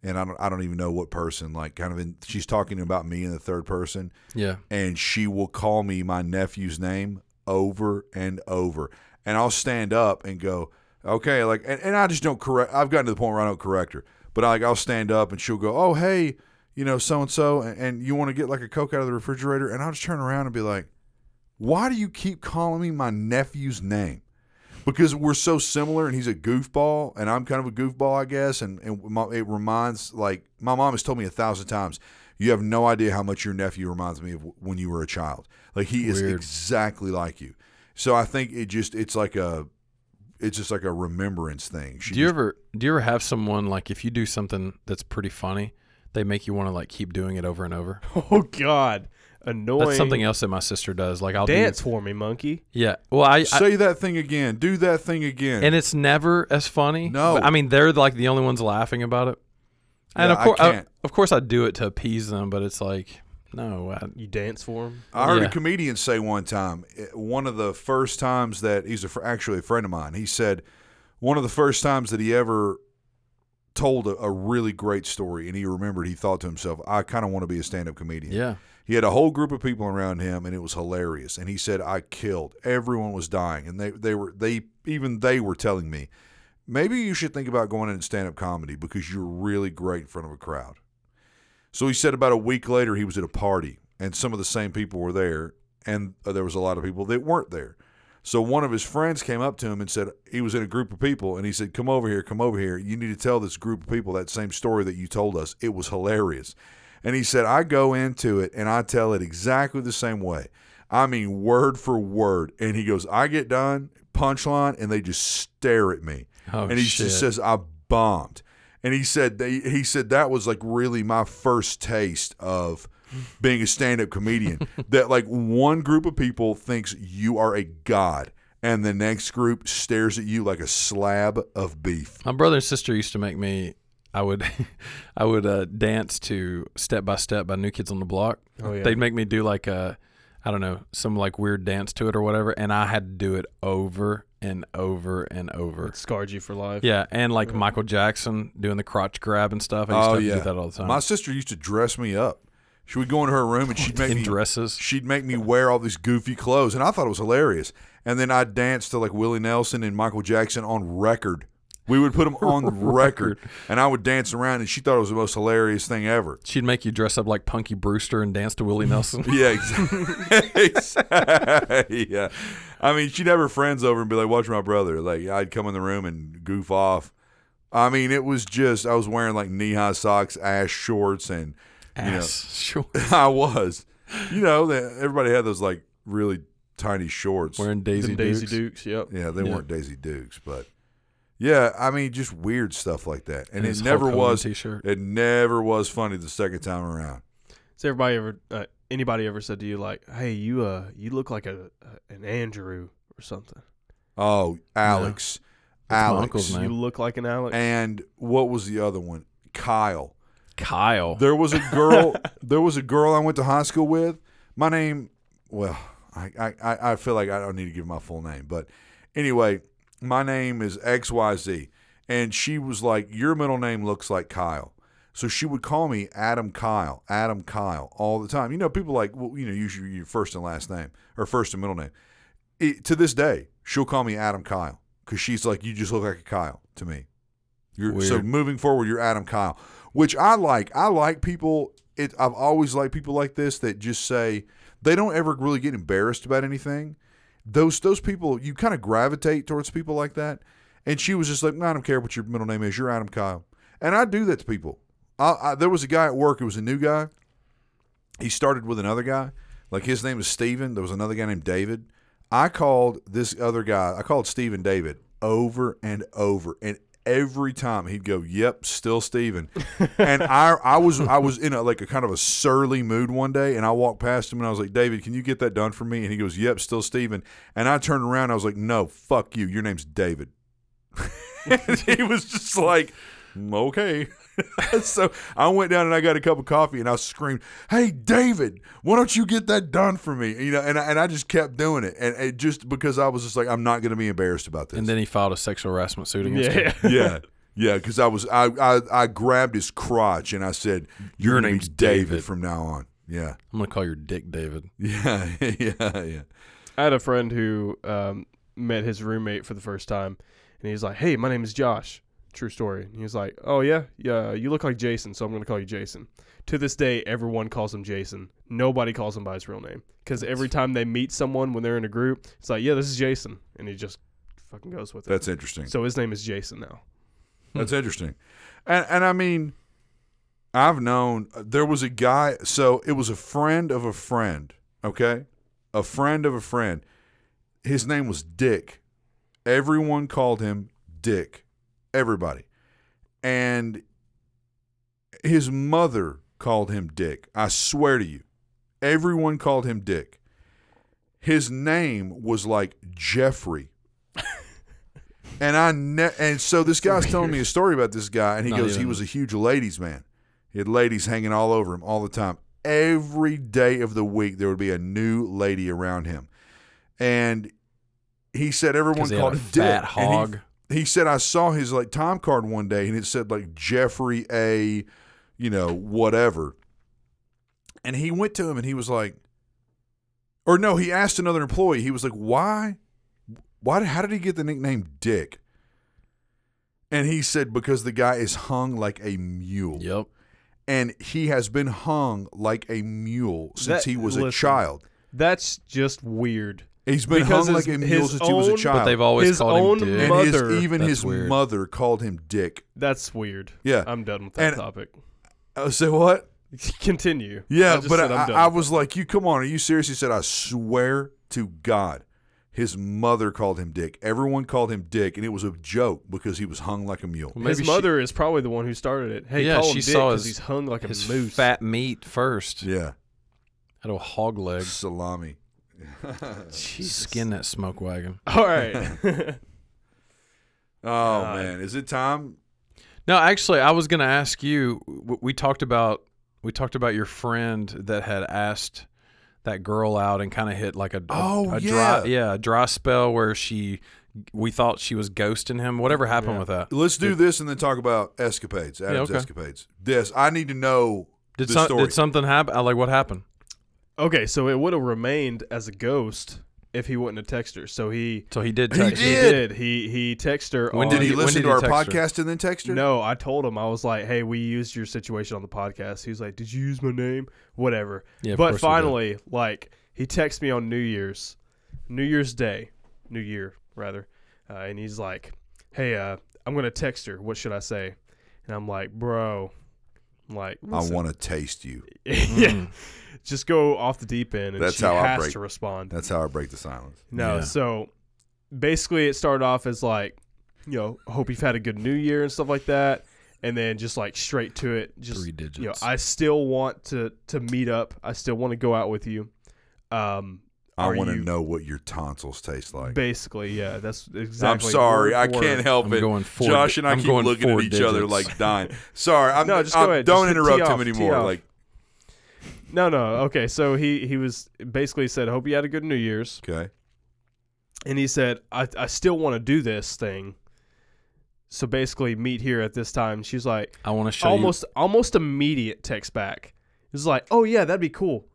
and I don't I don't even know what person. Like kind of in, she's talking about me in the third person, Yeah, and she will call me my nephew's name over and over, and I'll stand up and go, okay, like, and, and I just don't correct. I've gotten to the point where I don't correct her, but I, like I'll stand up and she'll go, oh hey, you know so and so, and you want to get like a coke out of the refrigerator, and I'll just turn around and be like, why do you keep calling me my nephew's name? Because we're so similar and he's a goofball and I'm kind of a goofball, I guess. And, and my, it reminds, like, my mom has told me a thousand times, you have no idea how much your nephew reminds me of when you were a child. Like, he is exactly like you. So I think it just, it's like a, it's just like a remembrance thing. She Do you just- ever do you ever have someone like if you do something that's pretty funny they make you want to like keep doing it over and over. Oh God, annoying. That's something else that my sister does. Like I'll Dance do. for me, monkey. Yeah. Well, I, I Say that thing again. Do that thing again. and it's never as funny. No. But, I mean they're like the only ones laughing about it. And Yeah, of course, can't. of course, I do it to appease them, but it's like no. I, You dance for him. I heard Yeah. a comedian say one time, eh, one of the first times that he's a, actually a friend of mine. He said one of the first times that he ever told a, a really great story, and he remembered. He thought to himself, "I kind of want to be a stand-up comedian." yeah. He had a whole group of people around him, and it was hilarious. And he said, "I killed. Everyone was dying, and they they were they even they were telling me." Maybe you should think about going into stand up comedy because you're really great in front of a crowd. So he said about a week later, he was at a party and some of the same people were there, and uh, there was a lot of people that weren't there. So one of his friends came up to him and said, he was in a group of people, and he said, Come over here, come over here. You need to tell this group of people that same story that you told us. It was hilarious. And he said, I go into it and I tell it exactly the same way. I mean, word for word. And he goes, I get done, punchline, and they just stare at me Oh and he shit. just says I bombed. And he said they, he said that was like really my first taste of being a stand-up comedian. that like one group of people thinks you are a god, and the next group stares at you like a slab of beef. My brother and sister used to make me. I would, I would uh, dance to "Step by Step" by New Kids on the Block. Oh yeah. They'd make me do like a, I don't know, some like weird dance to it or whatever, and I had to do it over and over and over. It scarred you for life. Yeah, and like Yeah. Michael Jackson doing the crotch grab and stuff. I used Oh, to have to yeah. do that all the time. My sister used to dress me up. She would go into her room and she'd make in me dresses. she'd make me wear all these goofy clothes, and I thought it was hilarious. And then I'd dance to like Willie Nelson and Michael Jackson on record. We would put them on the record, and I would dance around, and she thought it was the most hilarious thing ever. She'd make you dress up like Punky Brewster and dance to Willie Nelson. Yeah, exactly. yeah. I mean, she'd have her friends over and be like, "Watch my brother." Like, I'd come in the room and goof off. I mean, it was just I was wearing like knee high socks, ass shorts, and you know, Ass. Sure. I was. You know, that everybody had those like really tiny shorts. Wearing Daisy Them Daisy Dukes. Dukes. Yep. yeah, they Yeah. weren't Daisy Dukes, but yeah, I mean, just weird stuff like that. And, his it never Hulk was. T-shirt. It never was funny the second time around. Has everybody ever, uh, anybody ever said to you like, "Hey, you, uh, you look like a, a an Andrew or something. Oh, Alex, That's Alex, uncle's name. You look like an Alex." and what was the other one? Kyle. Kyle. There was a girl. there was a girl I went to high school with. My name. Well, I, I, I I feel like I don't need to give my full name, but anyway, my name is X Y Z, and she was like, "Your middle name looks like Kyle." So she would call me Adam Kyle, Adam Kyle, all the time. You know, people like, well, you know, usually your first and last name or first and middle name. It, to this day, she'll call me Adam Kyle because she's like, you just look like a Kyle to me. You're, so moving forward, you're Adam Kyle, which I like. I like people. It, I've always liked people like this that just say they don't ever really get embarrassed about anything. Those those people, you kind of gravitate towards people like that. And she was just like, I don't care what your middle name is. You're Adam Kyle, and I do that to people. I, I, there was a guy at work. It was a new guy. He started with another guy. Like his name was Steven. There was another guy named David. I called this other guy, I called Steven David over and over. And every time he'd go, Yep, still Steven. and I I was I was in a like a kind of a surly mood one day and I walked past him and I was like, David, can you get that done for me? And he goes, Yep, still Steven. And I turned around I was like, No, fuck you. Your name's David. and he was just like, Okay. so I went down and I got a cup of coffee and I screamed, "Hey David, why don't you get that done for me?" You know, and I, and I just kept doing it, and it just because I was just like, I'm not going to be embarrassed about this. and then he filed a sexual harassment suit against yeah. him. yeah, yeah, because I was I, I I grabbed his crotch and I said, "Your, Your name's name's David, David. from now on." Yeah, I'm gonna call your dick David. yeah, yeah, yeah. I had a friend who um, met his roommate for the first time, and he's like, "Hey, my name is Josh." True story. And he was like, "Oh yeah, yeah, you look like Jason, so I'm going to call you Jason." To this day, everyone calls him Jason. Nobody calls him by his real name because every time they meet someone when they're in a group, it's like, "Yeah, this is Jason," and he just fucking goes with it. That's interesting. so his name is Jason now. That's interesting. And and I mean, I've known uh, there was a guy. So it was a friend of a friend. Okay, a friend of a friend. His name was Dick. Everyone called him Dick. Everybody. And His mother called him Dick. I swear to you. Everyone called him Dick. His name was like Jeffrey. and I ne- and so this guy's telling me a story about this guy and he Not goes he was a huge ladies man. He had ladies hanging all over him all the time. Every day of the week there would be a new lady around him. And he said everyone called him Dick. fat And he- hog. He said I saw his like time card one day and it said like Jeffrey A, you know, whatever. And he went to him and he was like or no, he asked another employee. He was like, "Why? Why how did he get the nickname Dick?" And he said because the guy is hung like a mule. Yep. And he has been hung like a mule since That- he was a child. That's just weird. He's been because hung like his- a mule his since he was a own- child. But they've always His called own him Dick. and mother- his, even That's his weird. mother called him Dick. That's weird. Yeah. I'm done with that And- topic. Oh, I said what? Continue. Yeah, I just but said I'm I, done I was like, "You come on, are you serious?" He said, "I swear to God." His mother called him Dick. Everyone called him Dick, and it was a joke because he was hung like a mule. Well, His maybe she- mother is probably the one who started it. Hey, Yeah, call him she Dick saw 'cause his- he's hung like a his moose. fat meat first. Yeah, Had a hog leg. salami. Skin that smoke wagon. All right. Oh God. man, is it time? No, actually, I was going to ask you. We talked about we talked about your friend that had asked that girl out and kind of hit like a, a- Oh, a dry yeah. yeah a dry spell where she we thought she was ghosting him. Whatever happened Yeah. with that? Let's do this and then talk about escapades. Adam's okay. escapades. This I need to know Did the some, story. did something happen? uh, Like what happened? Okay, so it would have remained as a ghost if he wouldn't have texted her. So he So he did He text. he did. did. He he texted her. When on, did he when listen did to he our text her? podcast and then text her? No, I told him I was like, "Hey, we used your situation on the podcast." He was like, "Did you use my name?" Whatever. Yeah, of but course we did. finally, like he texted me on New Year's, New Year's Day, New Year rather, uh, and he's like, "Hey, uh, I'm gonna text her. What should I say?" And I'm like, "Bro, I'm like, I listen." want to taste you. yeah, just go off the deep end, and That's she how I has break- to respond." That's how I break the silence. No, Yeah. so basically it started off as like, you know, hope you've had a good new year and stuff like that. And then just like straight to it, just Three digits. you know, I still want to to meet up. I still want to go out with you. Um I Are want to you- know what your tonsils taste like. basically, yeah, that's exactly I'm sorry, word I for can't word. help I'm it. going four Josh di- and I I'm keep going looking at four each other digits. like dying. Sorry, I'm, No, just go I'm- ahead. Don't Just tee interrupt him off, tee anymore. off. Like, No, no. Okay, so he he was basically said, "Hope you had a good New Year's." okay, and he said, I, I still want to do this thing. So basically, meet here at this time. She's like, I want to show almost almost immediate text back. Was like, oh yeah, that'd be cool.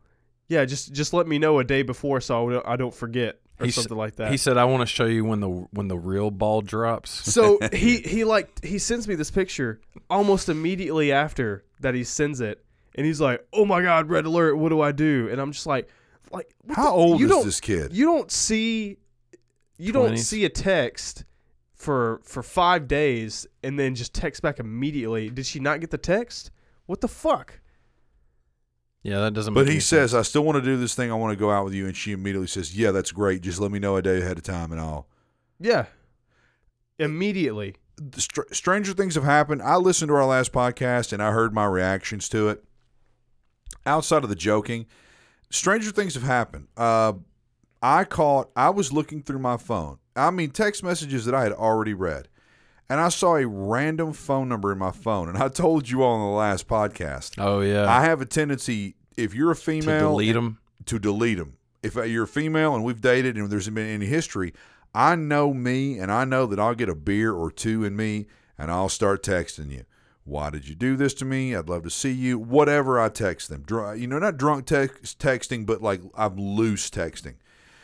Yeah, just just let me know a day before so I don't, I don't forget or He something like that. He said, "I want to show you when the when the real ball drops." so he he like he sends me this picture almost immediately after that he sends it, and he's like, oh my god, red alert, what do I do? And I'm just like, like what how the- old you is don't- this kid? You don't see you don't see a text for for 5 days and then just text back immediately. Did she not get the text? What the fuck? Yeah, that doesn't. But make he any says, sense. "I still want to do this thing. I want to go out with you." And she immediately says, "Yeah, that's great. Just let me know a day ahead of time, and I'll." Yeah. Immediately. The str- stranger things have happened. I listened to our last podcast and I heard my reactions to it. Outside of the joking, stranger things have happened. Uh, I caught. I was looking through my phone. I mean, text messages that I had already read, and I saw a random phone number in my phone. And I told you all on the last podcast. "Oh yeah, I have a tendency, if you're a to female, delete them." to delete them. If you're a female and we've dated and there's been any history, I know me and I know that I'll get a beer or two in me and I'll start texting you. Why did you do this to me? I'd love to see you. Whatever I text them. Dr- You know, not drunk text texting, but like I'm loose texting.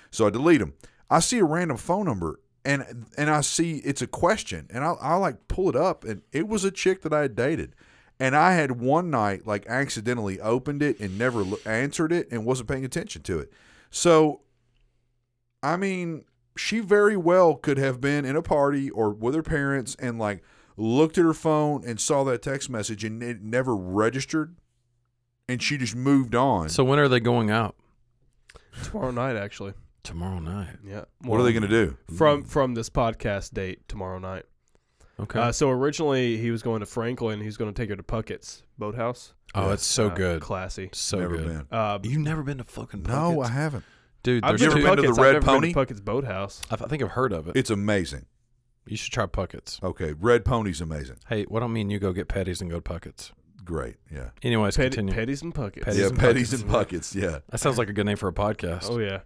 So I delete them. I see a random phone number and and I see it's a question and I I like pull it up and it was a chick that I had dated. And I had one night like accidentally opened it and never lo- answered it and wasn't paying attention to it. So, I mean, she very well could have been in a party or with her parents and like looked at her phone and saw that text message and it never registered and she just moved on. So when are they going out? Tomorrow night actually. Tomorrow night. Yeah. what are they going to do? from from this podcast date tomorrow night? Okay. Uh, so originally he was going to Franklin. He was going to take her to Puckett's Boathouse. oh, yeah. it's so Uh, good. classy. So Never good. been. Uh, You've never been to fucking No, I haven't. dude. I've There's been you to two. been to the Puckett's. Red I've never Pony? Been to Puckett's Boathouse. I, I think I've heard of it. It's amazing. You should try Puckett's. Okay, Red Pony's amazing. Hey, what don't me and you go get petties and go to Puckett's? Great. Yeah. Anyways, Petty, continue. Petties and Puckett's. Petties yeah, and Petties Puckets. and Buckets. Yeah. That sounds like a good name for a podcast. Oh yeah.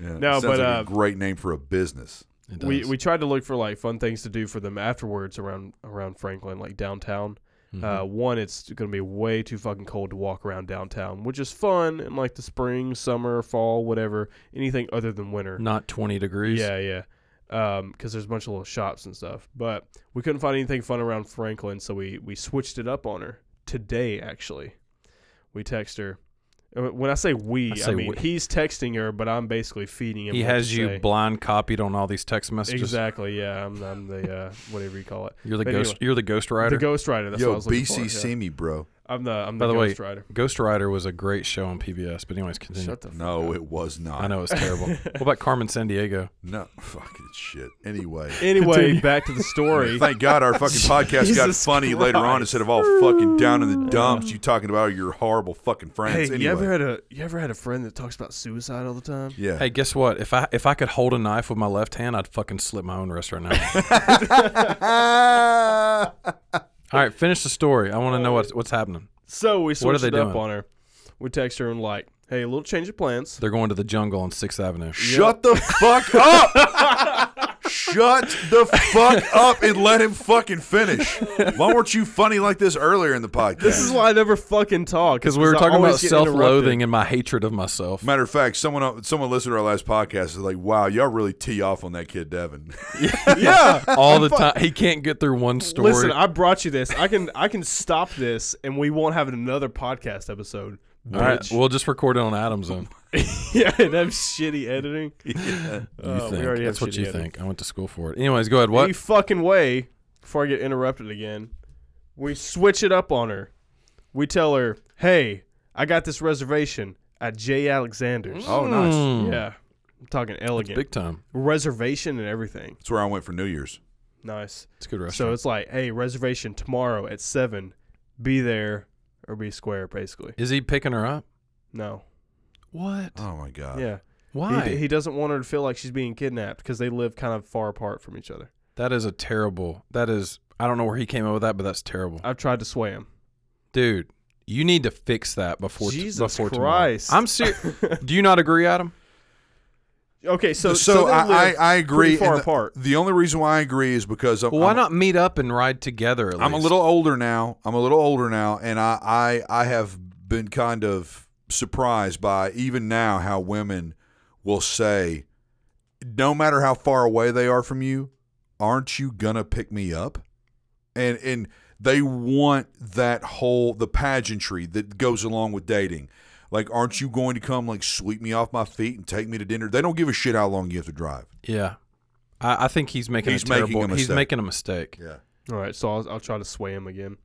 yeah. No, Sounds but, like uh, a great name for a business. It We does. we tried to look for like fun things to do for them afterwards around around Franklin, like downtown. Mhm. Uh, one, it's going to be way too fucking cold to walk around downtown, which is fun in like the spring, summer, fall, whatever. Anything other than winter. Not 20 degrees. Yeah, yeah. Um, because there's a bunch of little shops and stuff, but we couldn't find anything fun around Franklin, so we we switched it up on her today. Actually, we text her. Uh, When I say we, I I, mean we. he's texting her, but I'm basically feeding him. He has you say. blind copied on all these text messages. Exactly. Yeah, I'm, I'm the uh, whatever you call it. You're the But ghost. anyway. You're the ghostwriter. The Ghostwriter. That's what I Yo, was looking BC, for. yeah. see me, bro. I'm the I'm By the, the way, Ghostwriter. Ghost Rider was a great show on PBS. But anyways, continue. Shut the fuck No, up. it was not. I know it's terrible. what about Carmen Sandiego? No, fucking shit. Anyway. Anyway, Continue. back to the story. Thank God our fucking podcast got Jesus funny later on Christ. instead of all fucking down in the dumps. You talking about your horrible fucking hey, friends. anyway. you ever had a you ever had a friend that talks about suicide all the time? yeah. Hey, guess what? If I if I could hold a knife with my left hand, I'd fucking slit my own wrist right now. All right, finish the story. I want to know what's what's happening. So we What are switched they it up doing? on her. We text her and like, hey, a little change of plans. They're going to the jungle on Sixth Avenue. Shut the fuck up! Shut the fuck up and let him fucking finish. Why weren't you funny like this earlier in the podcast? This is why I never fucking talk. Because we were talking about always get interrupted. self-loathing and my hatred of myself. Matter of fact, someone uh, someone listened to our last podcast is like, "Wow, y'all really tee off on that kid Devin." yeah. All the time, he can't get through one story. Listen, I brought you this. I can I can stop this, and we won't have another podcast episode. All right, bitch. we'll just record it on Adam's then. yeah, and have shitty editing. yeah. You Uh, we think? already have That's what shitty you editing. think. I went to school for it. Anyways, go ahead. What? Any fucking way, before I get interrupted again, we switch it up on her. We tell her, hey, I got this reservation at J. Alexander's. Oh, nice. Mm. Yeah. I'm talking elegant. Big time. reservation and everything. That's where I went for New Year's. Nice. It's a good So it's like, hey, reservation tomorrow at 7. Be there or be square, basically. Is he picking her up? No. What? Oh my god. Yeah. Why? He, he doesn't want her to feel like she's being kidnapped because they live kind of far apart from each other. that is a terrible. That is. I don't know where he came up with that, but that's terrible, I've tried to sway him. dude. You need to fix that before t- Jesus before Christ. tomorrow. I'm serious. Do you not agree, Adam? Okay, so So, so, they I, I, I agree. far the, apart. the only reason why I agree is because I'm, Well, why I'm- not meet up and ride together? At I'm a little older now. I'm a little older now, and I, I I have been kind of surprised by even now how women will say, no matter how far away they are from you, aren't you gonna pick me up? And and they want that whole the pageantry that goes along with dating. Like, aren't you going to come like sweep me off my feet and take me to dinner? They don't give a shit how long you have to drive. Yeah, I, I think he's making He's a terrible. making a he's making a mistake. Yeah. All right, so I'll, I'll try to sway him again.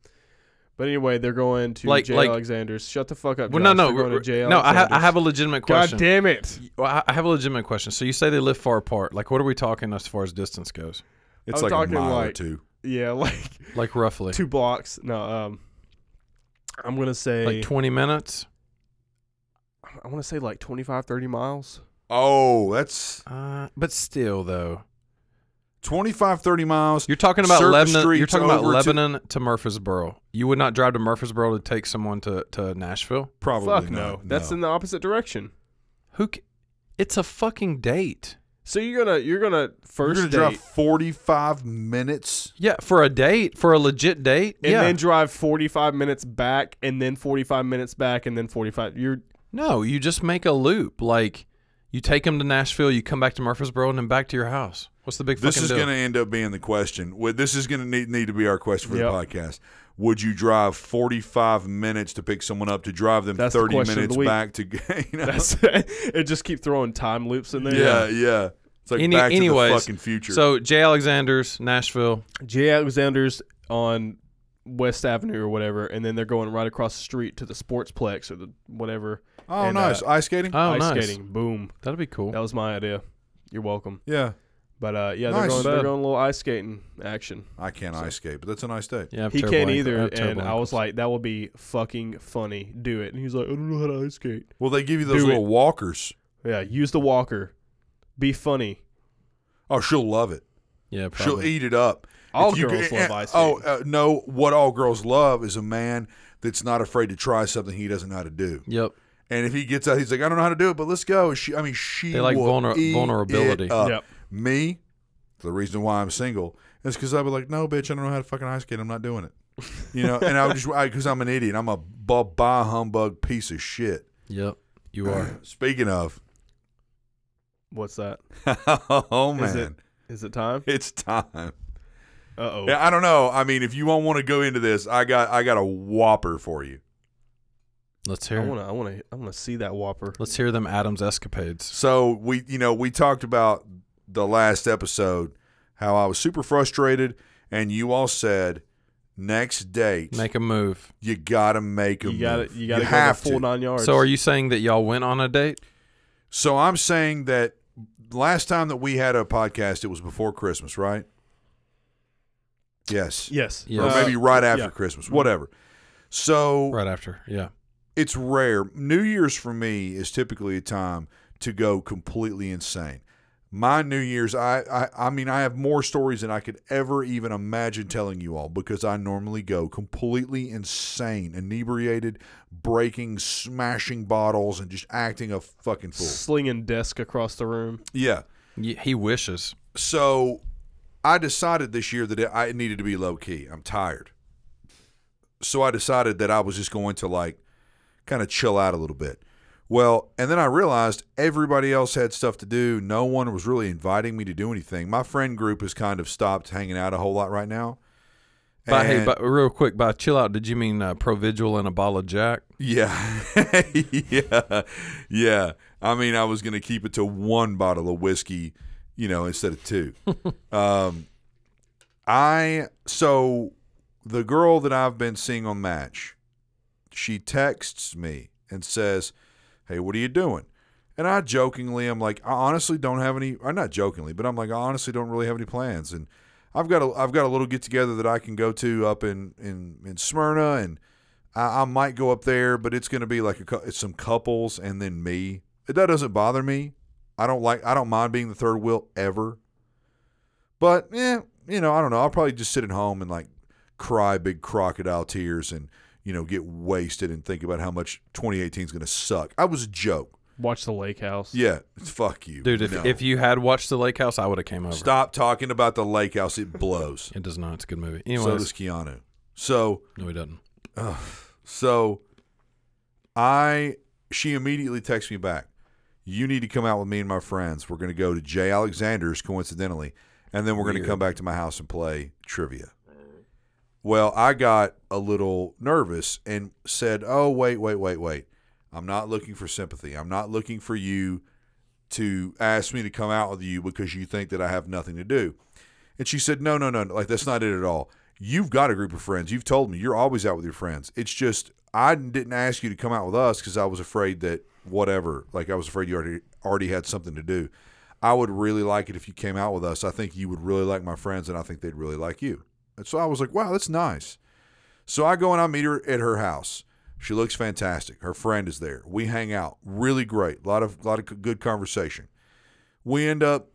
But anyway, they're going to Like- J. like- Alexander's. Shut the fuck up. Well, no, Josh. no, They're going to r- J. no. I, ha- I have a legitimate question. God damn it! Well, I- I have a legitimate question. So you say they live far apart. Like, what are we talking as far as distance goes? It's I'm like a talking mile or two. Yeah, like Like roughly, two blocks. No, um, I'm gonna say like twenty minutes. I want to say like 25, 30 miles. Oh, that's Uh, but still, though, 25, 30 miles. you're talking about Surface Lebanon. You're talking about over to- Lebanon to, Murfreesboro. You would not drive to Murfreesboro to take someone to, to Nashville. Probably Fuck not. no. That's no. in the opposite direction. Who? ca- It's a fucking date. So you're gonna you're gonna 1st You're first gonna date drive 45 minutes. Yeah, for a date, for a legit date. and yeah. then drive 45 minutes back and then 45 minutes back and then 45. You're no, you just make a loop. Like you take them to Nashville, you come back to Murfreesboro, and then back to your house. What's the big This fucking is going to end up being the question. This is going to need, need to be our question for Yep. the podcast. Would you drive 45 minutes to pick someone up to drive them That's the 30 question of minutes the week. back to you know? that's it. Just keep throwing time loops in there. yeah, yeah. It's like Any- back to the fucking future. So J. Alexander's Nashville. J. Alexander's on West Avenue or whatever, and then they're going right across the street to the Sportsplex or the whatever oh, and, nice. uh, Ice skating? Oh, ice nice. skating. Boom. That'll be cool. That was my idea. You're welcome. yeah. But uh, yeah, they're Nice. going. They're Bad. going a little ice skating action. I can't ice skate, but that's a nice date. Yeah, I have He terrible can't ankle- either, have terrible and I was ankles. like, that will be fucking funny. Do it. And he's like, I don't know how to ice skate. Well, they give you those Do little it. walkers. Yeah, use the walker. Be funny. Oh, she'll love it. yeah, She'll probably. eat it up. All If girls go- love eh, ice Oh skating. uh, no! What all girls love is a man that's not afraid to try something he doesn't know how to do. Yep. And if he gets out, he's like, I don't know how to do it, but let's go. She, I mean, she. They like will vulner- eat vulnerability. it up. Yep. Me, the reason why I'm single is because I'd be like, no, bitch, I don't know how to fucking ice skate. I'm not doing it. You know, and I would just because I'm an idiot. I'm a ba bah humbug piece of shit. Yep. You are. Speaking of, What's that? oh Is it- man, Is it time? it's time. Uh oh. Yeah, I don't know. I mean, if you won't want to go into this, I got I got a whopper for you. Let's I hear. wanna, I wanna, I wanna see that Whopper. Let's hear them Adams escapades. So we, you know, we talked about the last episode how I was super frustrated, and you all said next date Make a move. you gotta make a You got to move. You got to go have the full to. nine yards. So are you saying that y'all went on a date? So I'm saying that last time that we had a podcast, it was before Christmas, right? Yes. Yes. Yeah. Or Uh, maybe right after yeah. Christmas, whatever. So Right after. Yeah. it's rare. New Year's for me is typically a time to go completely insane. My New Year's, I, I, I mean, I have more stories than I could ever even imagine telling you all because I normally go completely insane, inebriated, breaking, smashing bottles, and just acting a fucking fool. Slinging desk across the room. Yeah. Y- He wishes. So I decided this year that it- I needed to be low key. I'm tired. So I decided that I was just going to like kind of chill out a little bit. Well, and then I realized everybody else had stuff to do. No one was really inviting me to do anything. My friend group has kind of stopped hanging out a whole lot right now. By, hey, but real quick, by chill out, did you mean uh, Provigil and a bottle of Jack? Yeah. yeah. Yeah. I mean, I was going to keep it to one bottle of whiskey, you know, instead of two. um, I, so the girl that I've been seeing on Match, she texts me and says, Hey, what are you doing? And I jokingly, I'm like, I honestly don't have any, I'm not jokingly, but I'm like, I honestly don't really have any plans. And I've got a, I've got a little get together that I can go to up in, in, in Smyrna and, I, I might go up there, but it's going to be like a, some couples and then me. That doesn't bother me. I don't like. I don't mind being the third wheel ever. But yeah, you know, I don't know. I'll probably just sit at home and like cry big crocodile tears and you know get wasted and think about how much 2018 is going to suck. I was a joke. Watch the lake house. Yeah, fuck you, Dude, if, No. if you had watched The Lake House, I would have came over. stop talking about the lake house, it blows. It does not. It's a good movie. so does Keanu. So no, he doesn't. So I she immediately texts me back. You need to come out with me and my friends. We're going to go to J. Alexander's coincidentally, and then we're going to come back to my house and play trivia. Well, I got a little nervous and said, "Oh, wait, wait, wait, wait. I'm not looking for sympathy. I'm not looking for you to ask me to come out with you because you think that I have nothing to do." And she said, "No, no, no. Like that's not it at all. You've got a group of friends. You've told me you're always out with your friends. It's just I didn't ask you to come out with us because I was afraid that whatever. Like I was afraid you already already had something to do. I would really like it if you came out with us. I think you would really like my friends, and I think they'd really like you. And so I was like, wow, that's nice. So I go and I meet her at her house. She looks fantastic. Her friend is there. We hang out. Really great. A lot of lot of good conversation. We end up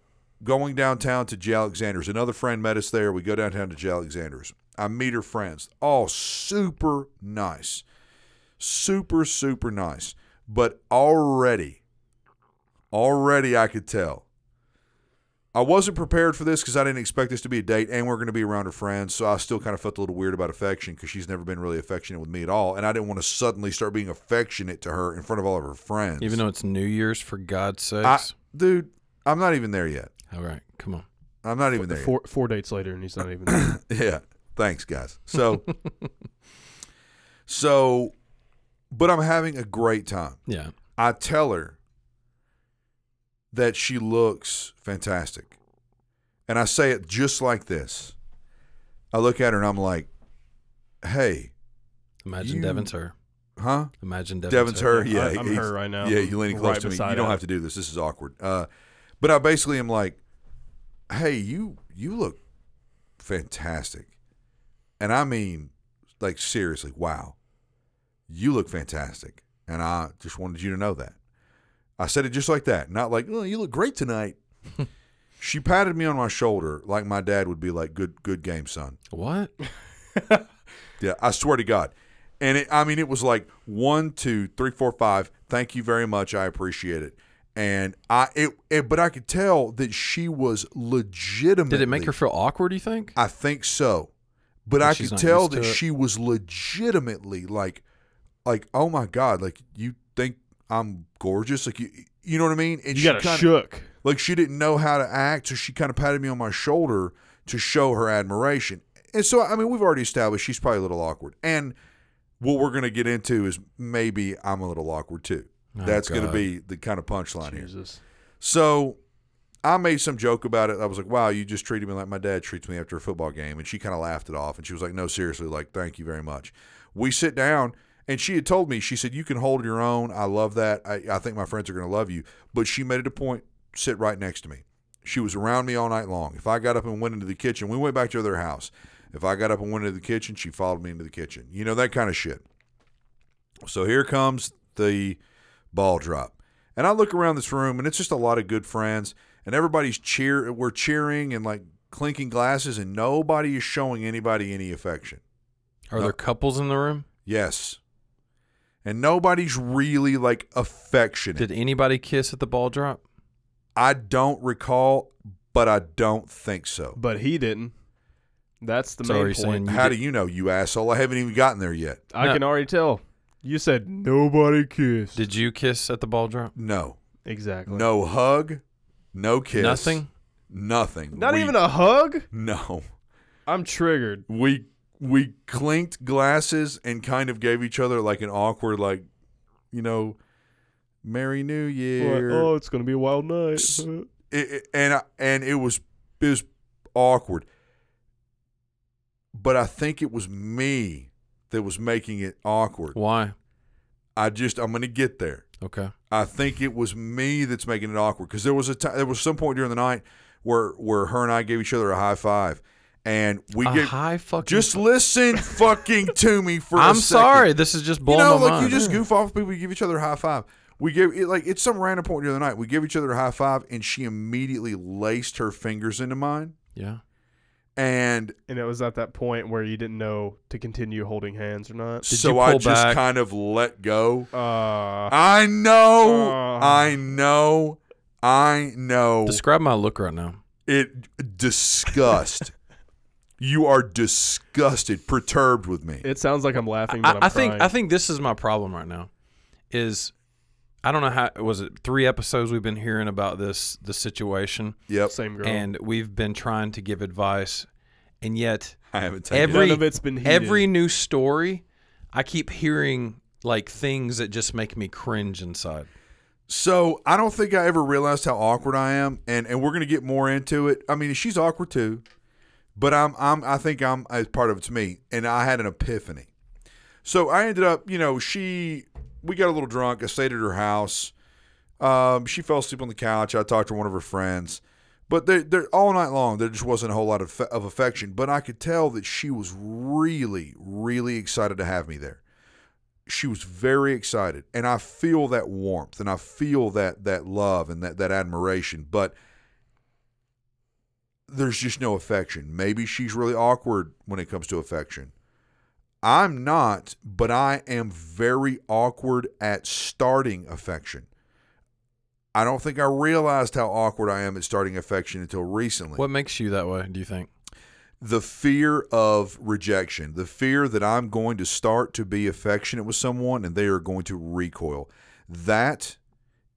going downtown to J. Alexander's. Another friend met us there. We go downtown to J. Alexander's. I meet her friends. All super nice. Super, super nice. But already, already I could tell. I wasn't prepared for this because I didn't expect this to be a date and we're going to be around her friends. So I still kind of felt a little weird about affection because she's never been really affectionate with me at all. And I didn't want to suddenly start being affectionate to her in front of all of her friends. Even though it's New Year's, for God's I, dude, I'm not even there yet. All right, come on. I'm not even there. Four four dates later, and he's not even. there. Yeah. Thanks, guys. So, so, but I'm having a great time. Yeah. I tell her that she looks fantastic. And I say it just like this. I look at her and I'm like, hey, Imagine You- Devin's her. huh? Imagine Devin's, Devon's her. I- Yeah. I'm her right now. Yeah, you're leaning close Right to me. You don't her. have to do this. This is awkward. Uh, but I basically am like, "Hey, you you look fantastic," and I mean, like seriously, wow, you look fantastic, and I just wanted you to know that. I said it just like that, not like, "Oh, you look great tonight." she patted me on my shoulder like my dad would be like, "Good, good game, son." What? Yeah, I swear to God. And it, I mean, it was like one, two, three, four, five. Thank you very much. I appreciate it. And I, it, it but I could tell that she was legitimately. Did it make her feel awkward? You think? I think so, but Like I could tell that she was legitimately like, like, oh my God, like you think I'm gorgeous, like you, you know what I mean? And You she got kinda- shook. like she didn't know how to act, so she kind of patted me on my shoulder to show her admiration. And so, I mean, we've already established she's probably a little awkward. And what we're going to get into is maybe I'm a little awkward too. Oh, That's going to be the kind of punchline here. So I made some joke about it. I was like, wow, you just treated me like my dad treats me after a football game. And she kind of laughed it off. And she was like, no, seriously, like, thank you very much. We sit down, and she had told me, she said, you can hold your own. I love that. I, I think my friends are going to love you. But she made it a point, sit right next to me. She was around me all night long. If I got up and went into the kitchen, we went back to their house. If I got up and went into the kitchen, she followed me into the kitchen. You know, that kind of shit. So here comes the ball drop. And I look around this room and it's just a lot of good friends and everybody's cheer we're cheering and like clinking glasses and nobody is showing anybody any affection. Are No. there couples in the room? Yes. And nobody's really like affectionate. Did anybody kiss at the ball drop? I don't recall, but I don't think so. But he didn't. That's the So main point. saying How did- do you know, you asshole? I haven't even gotten there yet. I No. can already tell. You said nobody kissed. Did you kiss at the ball drop? No. exactly. No hug, no kiss. Nothing. Nothing. Not We- even a hug? No. I'm triggered. we we clinked glasses and kind of gave each other like an awkward like you know merry new Like, year oh, it's going to be a wild night. It- it- and I- and it was it was awkward but i think it was me that was making it awkward Why? i just i'm going to get there Okay. I think it was me that's making it awkward because there was a time, there was some point during the night where where her and I gave each other a high five, and we a gave high fucking. just listen fucking to me for. I'm a sorry. This is just blowing You blowing know, my like mind. you just goof off with people, you give each other a high five. We give it like it's some random point the other night. We give each other a high five, and she immediately laced her fingers into mine, Yeah. and and it was at that point where you didn't know to continue holding hands or not. Did so you I pull just back? kind of let go. Uh, I know, Uh. I know, I know. Describe my look right now. It disgust. You are disgusted, perturbed with me. it sounds like I'm laughing, but I, I'm I think. I think this is my problem right now. Is I don't know how was it three episodes we've been hearing about this this situation, yep, same girl. and we've been trying to give advice, and yet I haven't taken every None of it's been heated. every new story, I keep hearing like things that just make me cringe inside. So I don't think I ever realized how awkward I am, and and we're gonna get more into it. I mean, she's awkward too, but I'm I'm I think I'm as part of it's me, and I had an epiphany. So I ended up, you know, she we got a little drunk. I stayed at her house. Um, she fell asleep on the couch. I talked to one of her friends, but they they all night long there just wasn't a whole lot of of affection. But I could tell that she was really really excited to have me there she was very excited and i feel that warmth and i feel that that love and that that admiration but there's just no affection maybe she's really awkward when it comes to affection i'm not but i am very awkward at starting affection i don't think i realized how awkward i am at starting affection until recently What makes you that way? Do you think? the fear of rejection, the fear that I'm going to start to be affectionate with someone and they are going to recoil. That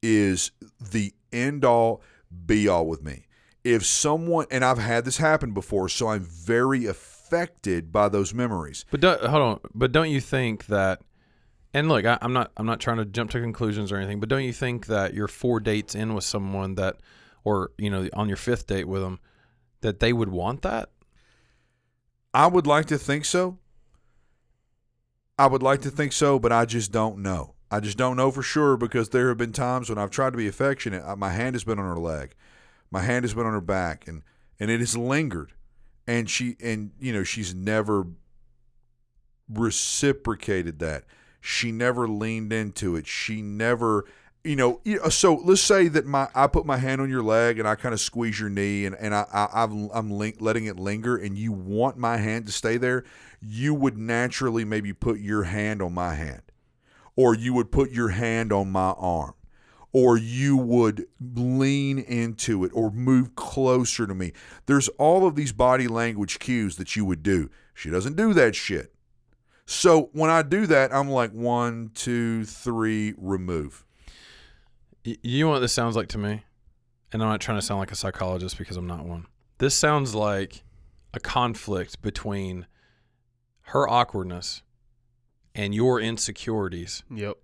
is the end all be all with me. If someone, and I've had this happen before, so I'm very affected by those memories. But don't, hold on. But don't you think that? And look, I, I'm not. I'm not trying to jump to conclusions or anything. But don't you think that you're four dates in with someone that, or you know, on your fifth date with them, that they would want that? I would like to think so. I would like to think so, but I just don't know. I just don't know for sure because there have been times when I've tried to be affectionate. My hand has been on her leg, my hand has been on her back, and and it has lingered. And she and you know she's never reciprocated that. She never leaned into it. She never you know, uh, so let's say that my I put my hand on your leg and I kind of squeeze your knee and, and I, I link, letting it linger and you want my hand to stay there, you would naturally maybe put your hand on my hand, or you would put your hand on my arm, or you would lean into it or move closer to me. There's all of these body language cues that you would do. She doesn't do that shit. So when I do that, I'm like one, two, three, remove. You know what this sounds like to me? And I'm not trying to sound like a psychologist because I'm not one. This sounds like a conflict between her awkwardness and your insecurities Yep.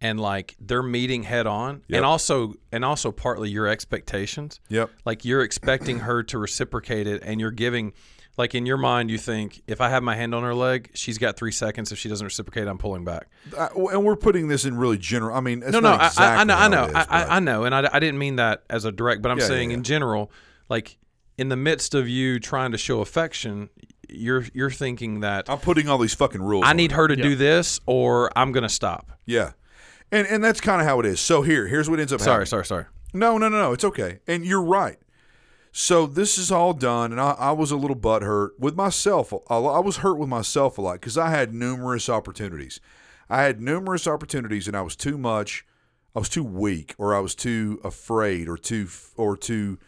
And like they're meeting head on Yep. and also and also partly your expectations Yep. like you're expecting her to reciprocate it and you're giving like in your mind you think if i have my hand on her leg she's got three seconds if she doesn't reciprocate i'm pulling back uh, I, and we're putting this in really general. I mean, it's no, no, not I, exactly I, I know, I know, it is, I, I, I know, and I, I didn't mean that as a direct, but I'm Yeah, yeah, saying yeah. in general, like in the midst of you trying to show affection, you're you're thinking that I'm putting all these fucking rules. I on need her. her to Yeah. do this or I'm gonna stop. Yeah, and and that's kind of how it is. So here, here's what ends up. Sorry, happening. sorry, sorry. No, no, no, no. It's okay. And you're right. So this is all done, and I, I was a little butthurt with myself. I, I was hurt with myself a lot because I had numerous opportunities. I had numerous opportunities, and I was too much. I was too weak, or I was too afraid, or too or too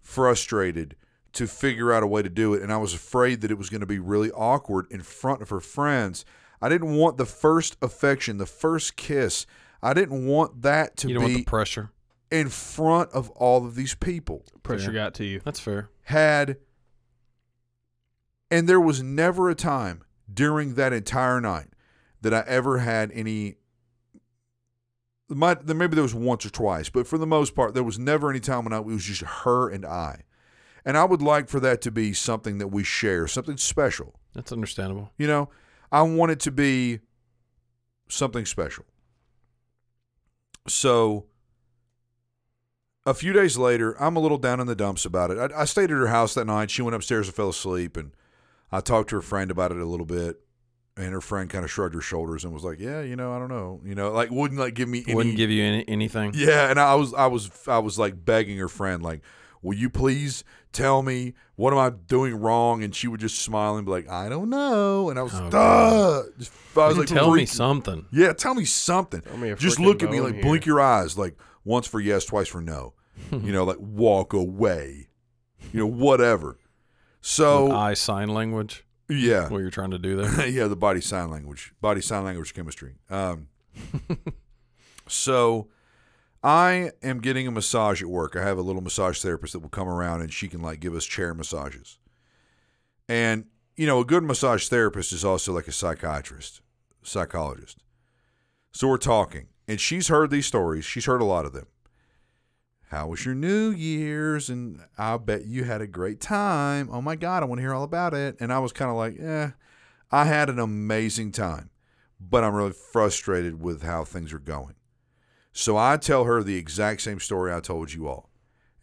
frustrated to figure out a way to do it. And I was afraid that it was going to be really awkward in front of her friends. I didn't want the first affection, the first kiss. I didn't want that to You don't want be the pressure. in front of all of these people Pressure Fair. got to you. That's fair. had and there was never a time during that entire night that I ever had any might there maybe there was once or twice, but for the most part there was never any time when I, it was just her and I. And I would like for that to be something that we share, something special. That's understandable. You know, I want it to be something special. So a few days later, I'm a little down in the dumps about it. I, I stayed at her house that night. She went upstairs and fell asleep, and I talked to her friend about it a little bit. And her friend kind of shrugged her shoulders and was like, "Yeah, you know, I don't know, you know, like wouldn't like give me any, Wouldn't give you any, anything. yeah." And I was, I was, I was like begging her friend, like, "Will you please tell me what am I doing wrong?" And she would just smile and be like, "I don't know." And I was, Oh, "Duh." Just, I was like, tell me something. yeah, tell me something. Tell me Just look at me like here. blink your eyes, like once for yes, twice for no. you know, like walk away. You know, whatever. So With eye sign language. yeah, What you're trying to do there. yeah, the body sign language, body sign language chemistry. Um, so I am getting a massage at work. I have a little massage therapist that will come around and she can like give us chair massages. And you know, a good massage therapist is also like a psychiatrist, psychologist. So we're talking, and she's heard these stories. She's heard a lot of them. How was your New Year's? And I bet you had a great time. Oh my God, I want to hear all about it. And I was kind of like, eh, I had an amazing time, but I'm really frustrated with how things are going. So I tell her the exact same story I told you all.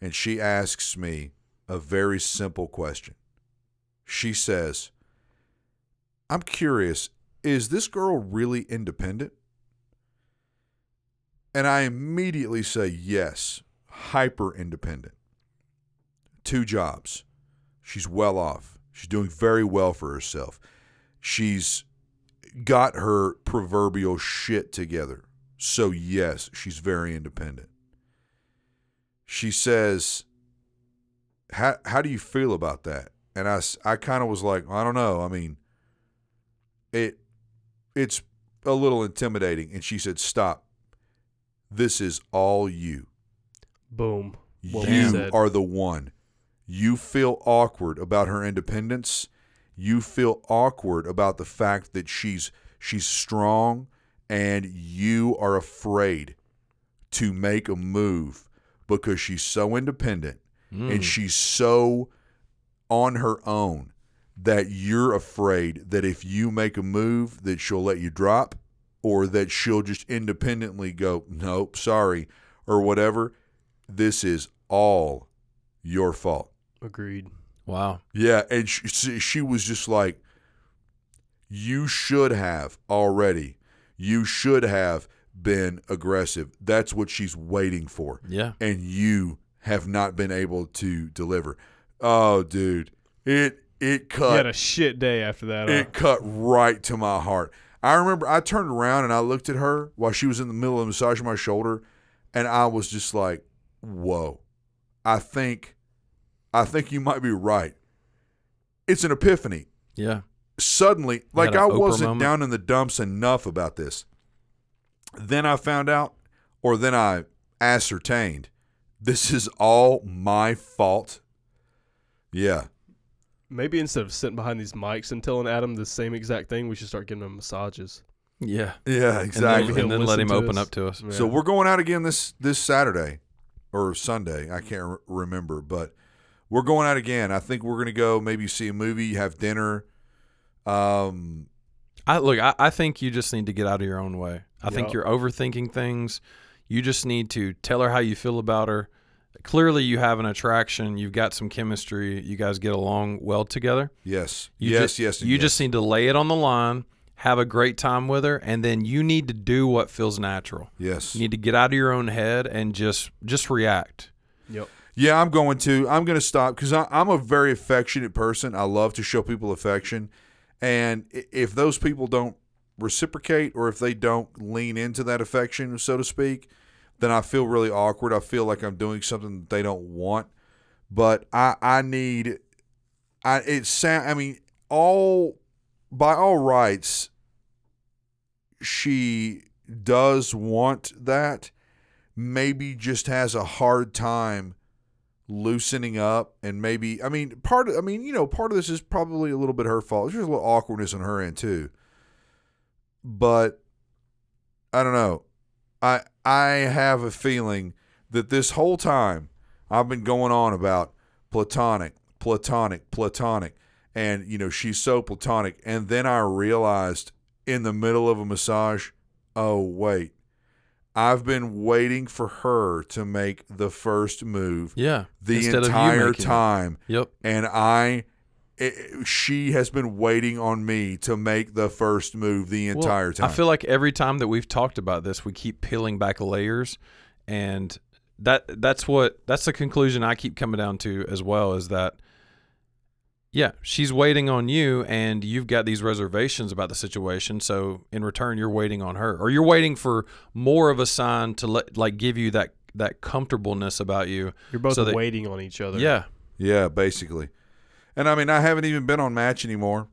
And she asks me a very simple question. She says, I'm curious, is this girl really independent? And I immediately say, yes, hyper independent. Two jobs. She's well off. She's doing very well for herself. She's got her proverbial shit together. So, yes, she's very independent. She says, how, how do you feel about that? And I, I kind of was like, I don't know. I mean, it it's a little intimidating. And she said, Stop. This is all you. Boom. Well you are the one. You feel awkward about her independence. You feel awkward about the fact that she's she's strong and you are afraid to make a move because she's so independent Mm. and she's so on her own that you're afraid that if you make a move that she'll let you drop or that she'll just independently go nope sorry or whatever this is all your fault Agreed. Wow. Yeah, and she, she she was just like, "You should have already. You should have been aggressive. That's what she's waiting for, Yeah. and you have not been able to deliver." Oh, dude, it it You had a shit day after that. huh? it cut right to my heart. I remember I turned around and I looked at her while she was in the middle of massaging my shoulder, and I was just like, "Whoa, I think, I think you might be right." It's an epiphany. Yeah. Suddenly, like I Oprah wasn't moment? down in the dumps enough about this. Then I found out, or then I ascertained, this is all my fault. Yeah. Maybe instead of sitting behind these mics and telling Adam the same exact thing, we should start giving him massages. Yeah. Yeah, And exactly. then, and then let him open us. up to us. Yeah. So we're going out again this this Saturday or Sunday. I can't re- remember, but we're going out again. I think we're going to go maybe see a movie, have dinner. Um, I look. I, I think you just need to get out of your own way. I think you're overthinking things. You just need to tell her how you feel about her. Clearly, you have an attraction. You've got some chemistry. You guys get along well together. yes, You yes, just, yes. You yes. just need to lay it on the line, have a great time with her, and then you need to do what feels natural. yes. You need to get out of your own head and just just react. Yep. Yeah, I'm going to. I'm going to stop because I'm a very affectionate person. I love to show people affection, and if those people don't reciprocate or if they don't lean into that affection, so to speak, then I feel really awkward. I feel like I'm doing something that they don't want. But I I need I it sound I mean all by all rights she does want that maybe just has a hard time loosening up and maybe I mean part of I mean you know part of this is probably a little bit her fault. There's a little awkwardness on her end too. But I don't know. I I have a feeling that this whole time I've been going on about platonic, platonic, platonic and you know she's so platonic and then I realized in the middle of a massage, oh wait. I've been waiting for her to make the first move Yeah. the entire making it. time Yep. and I it, she has been waiting on me to make the first move the Well, entire time. I feel like every time that we've talked about this, we keep peeling back layers, and that that's what that's the conclusion I keep coming down to as well. Is that yeah, she's waiting on you, and you've got these reservations about the situation. So in return, you're waiting on her, or you're waiting for more of a sign to let like give you that that comfortableness about you. You're both So that- waiting on each other. Yeah, yeah, basically. And I mean, I haven't even been on Match anymore.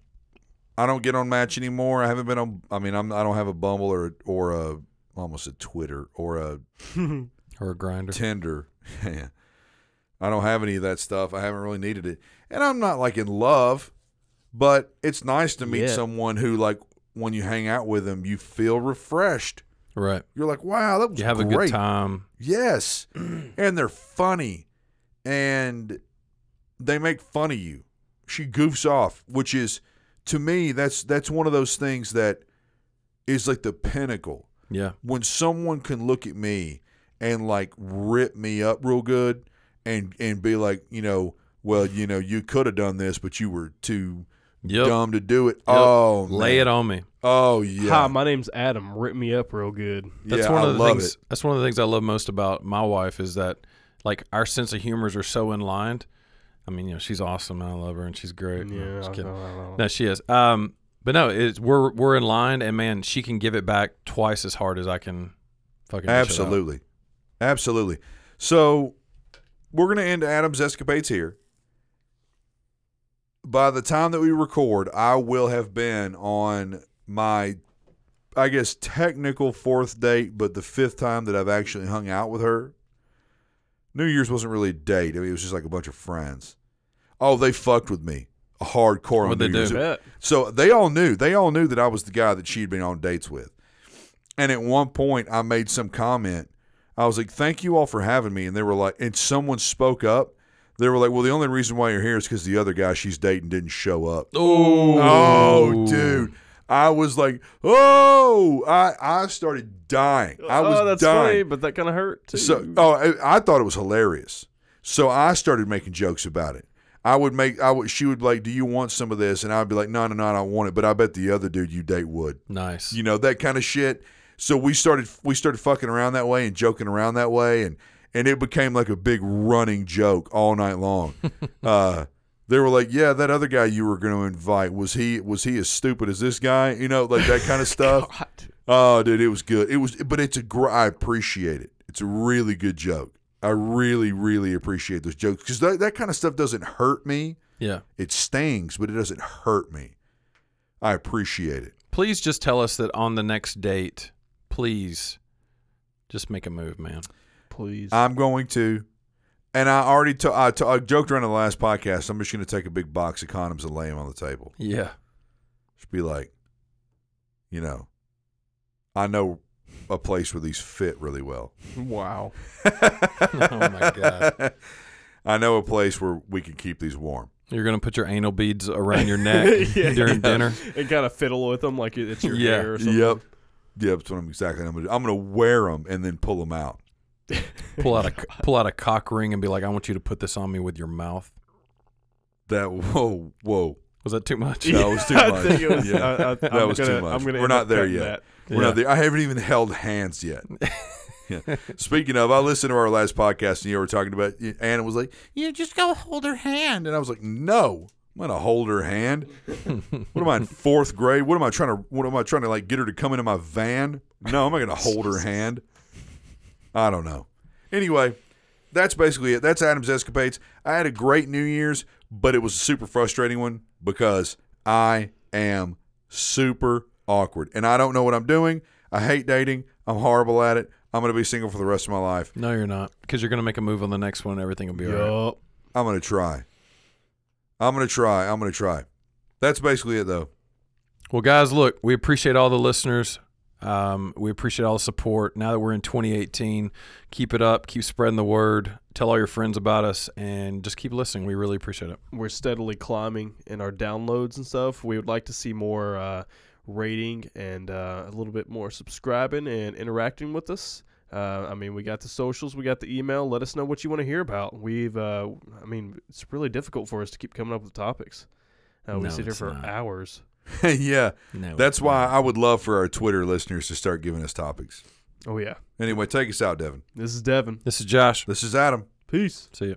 I don't get on Match anymore. I haven't been on. I mean, I'm. I don't have a Bumble or or a almost a Twitter or a or a Grindr. Tinder. yeah, I don't have any of that stuff. I haven't really needed it. And I'm not like in love, but it's nice to meet Yeah. someone who like when you hang out with them, you feel refreshed. Right. You're like, wow, that was You have great. a good time. Yes. and they're funny and they make fun of you. She goofs off, which is to me that's that's one of those things that is like the pinnacle Yeah. when someone can look at me and like rip me up real good and and be like, you know, well, you know, you could have done this, but you were too Yep. dumb to do it. Oh, Lay man. it on me. Oh yeah. Hi, my name's Adam. Rip me up real good. That's yeah, one I of the love things. it. That's one of the things I love most about my wife is that, like, our sense of humors are so in line. I mean, you know, she's awesome. and I love her, and she's great. No, Yeah, just I kidding. know, I know. No, she is. Um, but no, it's we're we're in line, and man, she can give it back twice as hard as I can. Fucking dish it out. Absolutely. Absolutely. So we're going to end Adam's escapades here. By the time that we record, I will have been on my, I guess, technical fourth date, but the fifth time that I've actually hung out with her. New Year's wasn't really a date. I mean, it was just like a bunch of friends. Oh, they fucked with me. A hardcore on What'd New they do? Year's. Bet. So they all knew. They all knew that I was the guy that she'd been on dates with. And at one point, I made some comment. I was like, "Thank you all for having me." And they were like, and someone spoke up. They were like, "Well, the only reason why you're here is because the other guy she's dating didn't show up." Oh, Oh, dude. I was like, "Oh!" I I started dying. I oh, was oh, that's dying. funny, but that kind of hurt too. So, oh, I, I thought it was hilarious. So I started making jokes about it. I would make I would she would be like, "Do you want some of this?" And I'd be like, "No, no, no, I don't want it." But I bet the other dude you date would. Nice. You know that kind of shit. So we started we started fucking around that way and joking around that way, and and it became like a big running joke all night long. uh, they were like, "Yeah, that other guy you were going to invite was he was he as stupid as this guy?" You know, like that kind of stuff. Oh, dude, it was good. It was, but it's a. Gr- I appreciate it. It's a really good joke. I really, really appreciate those jokes because that, that kind of stuff doesn't hurt me. yeah. It stings, but it doesn't hurt me. I appreciate it. Please just tell us that on the next date, please just make a move, man. Please. I'm going to, and I already t- I, t- I joked around in the last podcast. I'm just going to take a big box of condoms and lay them on the table. Yeah. Just be like, you know, I know a place where these fit really well. wow. Oh my god. I know a place where we can keep these warm. You're gonna put your anal beads around your neck Yeah. during dinner. And kind of fiddle with them like it's your Yeah. hair or something. Yep. Yep, that's what I'm exactly. I'm gonna, do. I'm gonna wear them and then pull them out. Pull out a pull out a cock ring and be like, "I want you to put this on me with your mouth." That whoa, whoa. Was that too much? That was too I much. think it was, Yeah. I, I, That I'm was gonna, too much. I'm gonna We're not there yet. that. We're Yeah. not there. I haven't even held hands yet. Yeah. Speaking of, I listened to our last podcast and you were talking about Anna was like, "Yeah, just go hold her hand," and I was like, "No, I'm gonna hold her hand. what am I in fourth grade? What am I trying to? What am I trying to like get her to come into my van? No, I'm not gonna hold her hand. I don't know. Anyway, that's basically it. That's Adam's escapades. I had a great New Year's, but it was a super frustrating one because I am super awkward and I don't know what I'm doing. I hate dating. I'm horrible at it. I'm going to be single for the rest of my life. No, you're not, because you're gonna make a move on the next one, and everything will be all right. I'm going to try. I'm going to try. I'm going to try. That's basically it, though. Well, guys, look, we appreciate all the listeners. Um, we appreciate all the support. Now that we're in 2018, keep it up. Keep spreading the word. Tell all your friends about us, and just keep listening. We really appreciate it. We're steadily climbing in our downloads and stuff. We would like to see more uh, rating and uh, a little bit more subscribing and interacting with us. Uh, I mean, we got the socials, we got the email. Let us know what you want to hear about. We've, uh, I mean, it's really difficult for us to keep coming up with topics. Uh, we No, sit here for not. hours. yeah. No, That's why I would love for our Twitter listeners to start giving us topics. Oh yeah, Anyway, take us out, Devin. this is Devin. This is Josh. This is Adam. Peace. See you.